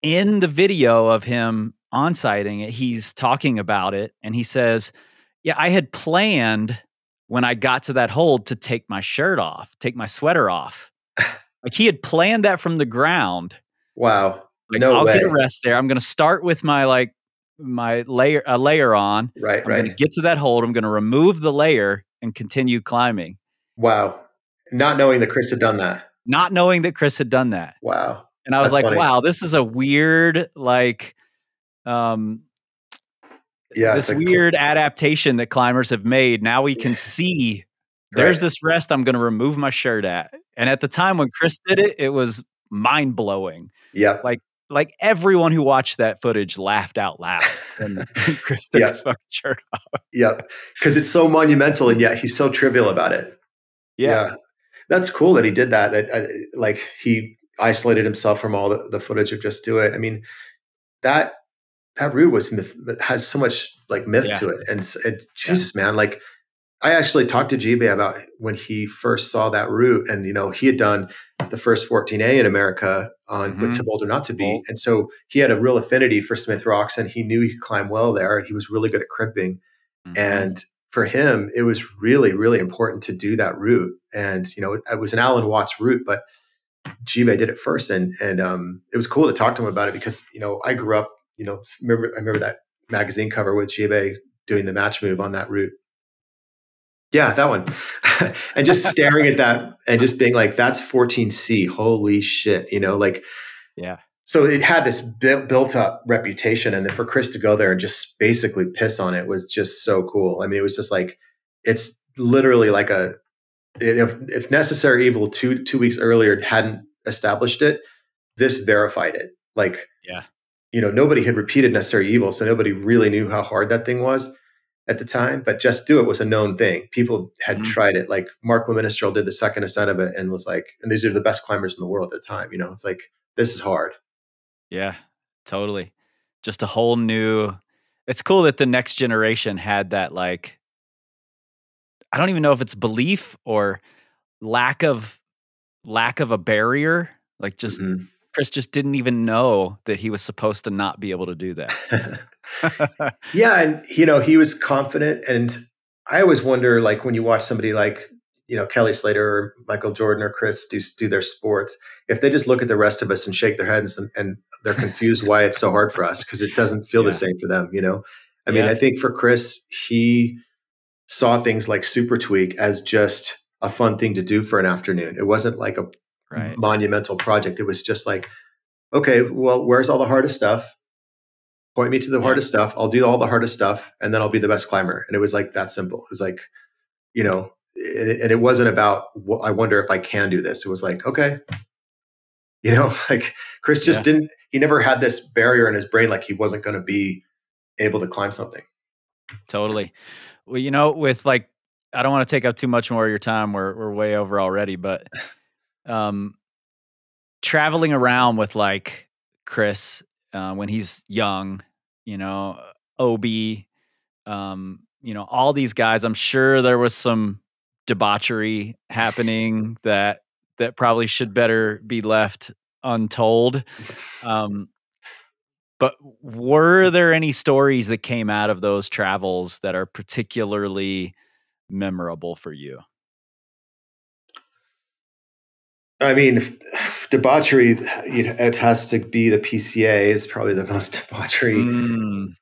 Speaker 1: in the video of him on sighting it, he's talking about it and he says, Yeah, I had planned when I got to that hold to take my shirt off, take my sweater off. like he had planned that from the ground.
Speaker 2: Wow.
Speaker 1: Like no I'll way. get a rest there. I'm gonna start with my like my layer a layer on.
Speaker 2: Right,
Speaker 1: I'm
Speaker 2: right.
Speaker 1: gonna get to that hold. I'm gonna remove the layer and continue climbing.
Speaker 2: Wow. Not knowing that Chris had done that.
Speaker 1: Not knowing that Chris had done that.
Speaker 2: Wow.
Speaker 1: And I was That's like, funny. wow, this is a weird, like um, yeah, this weird adaptation that climbers have made. Now we can see there's right. this rest I'm going to remove my shirt at. And at the time when Chris did it, it was mind blowing.
Speaker 2: Yeah.
Speaker 1: Like, like everyone who watched that footage laughed out loud when Chris took his fucking shirt off.
Speaker 2: Yep. Because it's so monumental and yet he's so trivial about it.
Speaker 1: Yeah. yeah.
Speaker 2: That's cool that he did that. That uh, like he isolated himself from all the, the footage of just do it. I mean, that that route was myth, has so much like myth yeah. to it. And it, Jesus, yeah. man, like I actually talked to Jibe about when he first saw that route, and you know he had done the first 14A in America on mm-hmm. with To Bolt or Not to Be, and so he had a real affinity for Smith Rocks, and he knew he could climb well there. He was really good at crimping, mm-hmm. and for him, it was really really important to do that route. And you know it, it was an Alan Watts route, but Jibe did it first, and and um, it was cool to talk to him about it because you know I grew up you know, remember I remember that magazine cover with Jibe doing the match move on that route. Yeah, that one. and just staring at that and just being like, that's 14C. Holy shit. You know, like,
Speaker 1: yeah.
Speaker 2: so it had this built up reputation, and then for Chris to go there and just basically piss on it was just so cool. I mean, it was just like it's literally like a if, if necessary evil two two weeks earlier hadn't established it, this verified it. Like,
Speaker 1: yeah,
Speaker 2: you know, nobody had repeated necessary evil, so nobody really knew how hard that thing was at the time. But just do it was a known thing. People had mm-hmm. tried it. Like Marc Le Menestrel did the second ascent of it and was like, and these are the best climbers in the world at the time. You know, it's like this is hard.
Speaker 1: Yeah, totally. Just a whole new. It's cool that the next generation had that like I don't even know if it's belief or lack of lack of a barrier. Like just mm-hmm. Chris just didn't even know that he was supposed to not be able to do
Speaker 2: that. yeah, and you know, he was confident and I always wonder like when you watch somebody like, you know, Kelly Slater or Michael Jordan or Chris do do their sports, if they just look at the rest of us and shake their heads and, and they're confused why it's so hard for us because it doesn't feel yeah. the same for them, you know. I mean, yeah. I think for Chris, he saw things like Super Tweak as just a fun thing to do for an afternoon. It wasn't like a right. monumental project. It was just like, okay, well, where's all the hardest stuff? Point me to the yeah. hardest stuff. I'll do all the hardest stuff, and then I'll be the best climber. And it was like that simple. It was like, you know, and it wasn't about. Well, I wonder if I can do this. It was like, okay, you know, like Chris just yeah. didn't. He never had this barrier in his brain, like he wasn't going to be able to climb something.
Speaker 1: Totally. Well, you know, with like, I don't want to take up too much more of your time. We're we're way over already, but um, traveling around with like Chris uh, when he's young, you know, Obe, um, you know, all these guys. I'm sure there was some debauchery happening that that probably should better be left untold. Um, but were there any stories that came out of those travels that are particularly memorable for you?
Speaker 2: I mean, debauchery, it has to be the PCA is probably the most debauchery. Mm.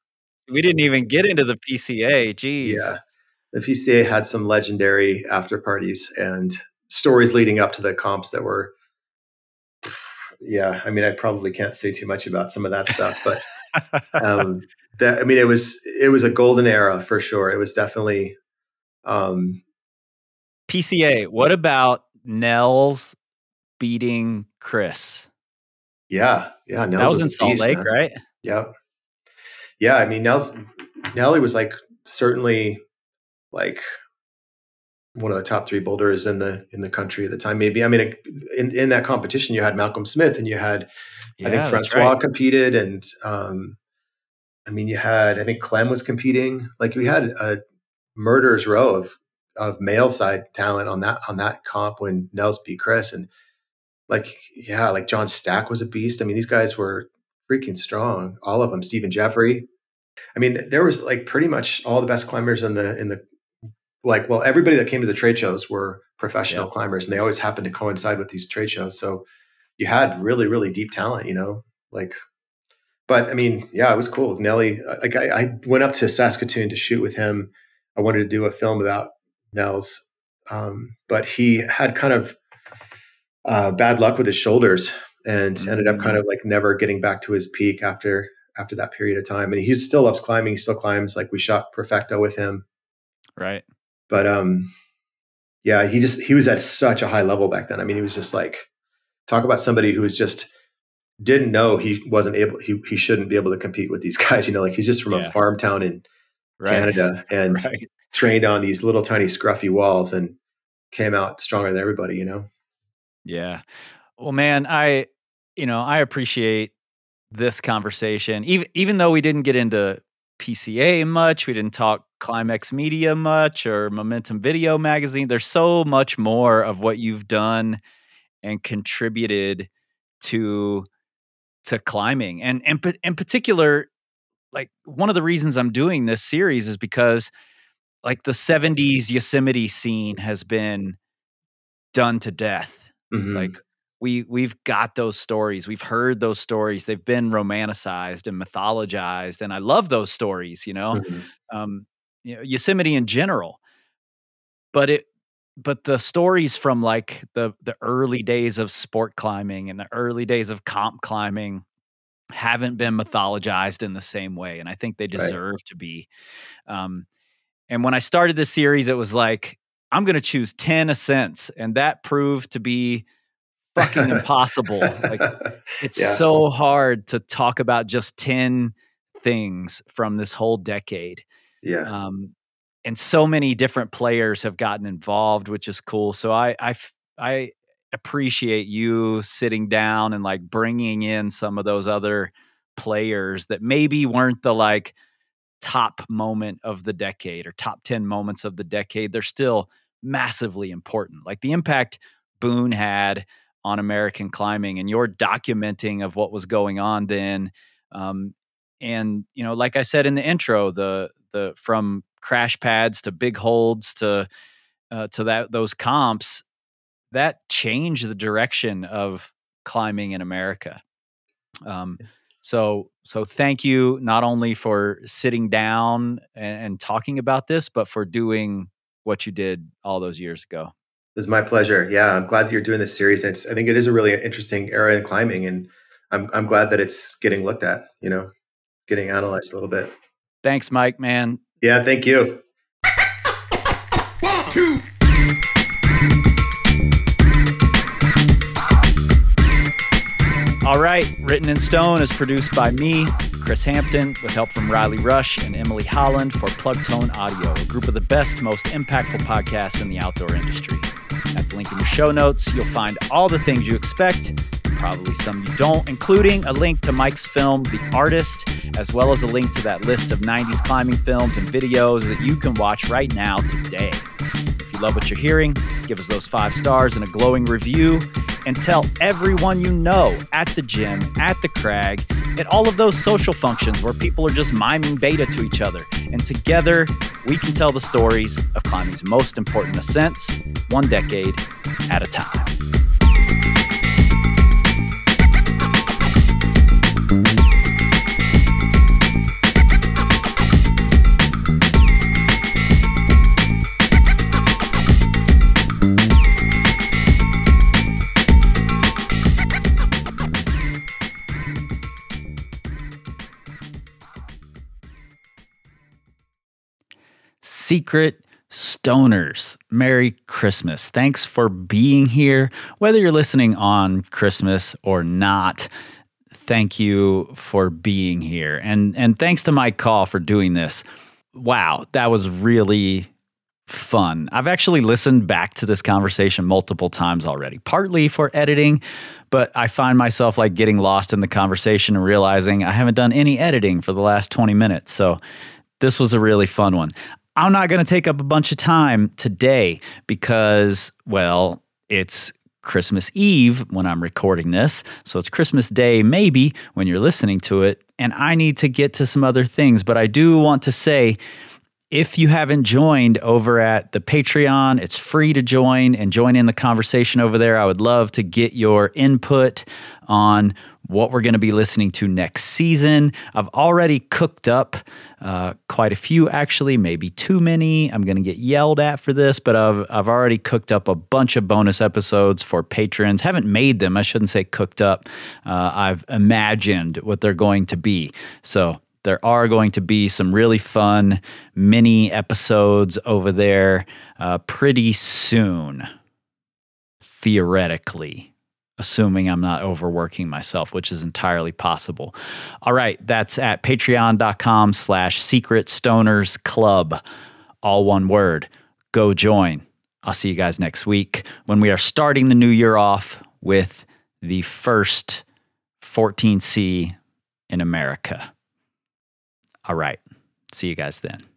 Speaker 1: We didn't even get into the PCA. Jeez.
Speaker 2: Yeah. The PCA had some legendary after parties and stories leading up to the comps that were yeah, I mean, I probably can't say too much about some of that stuff, but um, that I mean, it was it was a golden era for sure. It was definitely um,
Speaker 1: PCA. What about Nels beating Chris?
Speaker 2: Yeah, yeah,
Speaker 1: Nels that was, was in Salt beast, Lake, man. right?
Speaker 2: Yep. Yeah, I mean, Nels Nelly was like certainly like one of the top three boulders in the in the country at the time. Maybe I mean, in in that competition, you had Malcolm Smith and you had yeah, I think Francois right. competed, and um, I mean, you had I think Klem was competing. Like we had a murderer's row of of male side talent on that on that comp when Nels beat Chris, and like yeah, like John Stack was a beast. I mean, these guys were freaking strong, all of them. Stephen Jeffrey. I mean, there was like pretty much all the best climbers in the in the like well everybody that came to the trade shows were professional yeah. climbers and they always happened to coincide with these trade shows so you had really really deep talent you know like but i mean yeah it was cool nelly uh, like I, I, went up to saskatoon to shoot with him i wanted to do a film about nels um, but he had kind of uh, bad luck with his shoulders and mm-hmm. ended up kind of like never getting back to his peak after after that period of time and he still loves climbing he still climbs like we shot perfecto with him
Speaker 1: right
Speaker 2: but um, yeah, he just he was at such a high level back then. I mean, he was just like talk about somebody who was just didn't know he wasn't able he he shouldn't be able to compete with these guys. You know, like he's just from yeah. a farm town in right. Canada and right. trained on these little tiny scruffy walls and came out stronger than everybody. You know.
Speaker 1: Yeah. Well, man, I you know I appreciate this conversation even even though we didn't get into PCA much. We didn't talk Climax Media much or Momentum Video Magazine. There's so much more of what you've done and contributed to to climbing. And and in particular, like one of the reasons I'm doing this series is because like the 70s Yosemite scene has been done to death. Mm-hmm. Like we we've got those stories we've heard those stories they've been romanticized and mythologized and i love those stories you know mm-hmm. um you know yosemite in general but it but the stories from like the the early days of sport climbing and the early days of comp climbing haven't been mythologized in the same way, and I think they deserve right. to be. Um, and when I started this series, it was like I'm going to choose ten ascents, and that proved to be fucking impossible. like it's yeah. so hard to talk about just 10 things from this whole decade.
Speaker 2: Yeah. Um,
Speaker 1: and so many different players have gotten involved, which is cool. So I, I, I appreciate you sitting down and like bringing in some of those other players that maybe weren't the like top moment of the decade or top 10 moments of the decade. They're still massively important. Like the impact Boone had on American climbing and your documenting of what was going on then. Um, and you know, like I said in the intro, the the from crash pads to big holds to uh, to that those comps that changed the direction of climbing in America. Um, so so thank you not only for sitting down and, and talking about this, but for doing what you did all those years ago.
Speaker 2: It was my pleasure. Yeah, I'm glad that you're doing this series. It's, I think it is a really interesting era in climbing, and I'm I'm glad that it's getting looked at. You know, getting analyzed a little bit.
Speaker 1: Thanks, Mike. Man.
Speaker 2: Yeah, thank you. One, two.
Speaker 1: All right, Written in Stone is produced by me, Chris Hampton, with help from Riley Rush and Emily Holland for Plugtone Audio, a group of the best, most impactful podcasts in the outdoor industry. At the link in the show notes, you'll find all the things you expect, and probably some you don't, including a link to Mike's film, The Artist, as well as a link to that list of 90s climbing films and videos that you can watch right now today. If you love what you're hearing, give us those five stars and a glowing review, and tell everyone you know at the gym, at the crag, at all of those social functions where people are just miming beta to each other. And together, we can tell the stories of climbing's most important ascents, one decade at a time. Secret Stoners, Merry Christmas. Thanks for being here. Whether you're listening on Christmas or not, thank you for being here. And and thanks to Mike Call for doing this. Wow, that was really fun. I've actually listened back to this conversation multiple times already, partly for editing, but I find myself like getting lost in the conversation and realizing I haven't done any editing for the last 20 minutes. So this was a really fun one. I'm not going to take up a bunch of time today because, well, it's Christmas Eve when I'm recording this. So it's Christmas Day, maybe, when you're listening to it. And I need to get to some other things. But I do want to say if you haven't joined over at the Patreon, it's free to join and join in the conversation over there. I would love to get your input on what we're going to be listening to next season. I've already cooked up uh, quite a few, actually, maybe too many. I'm going to get yelled at for this, but I've, I've already cooked up a bunch of bonus episodes for patrons. Haven't made them, I shouldn't say cooked up. Uh, I've imagined what they're going to be. So there are going to be some really fun mini episodes over there uh, pretty soon, theoretically assuming I'm not overworking myself, which is entirely possible. All right, that's at patreon.com slash secret stoners club. All one word. Go join. I'll see you guys next week when we are starting the new year off with the first 14C in America. All right. See you guys then.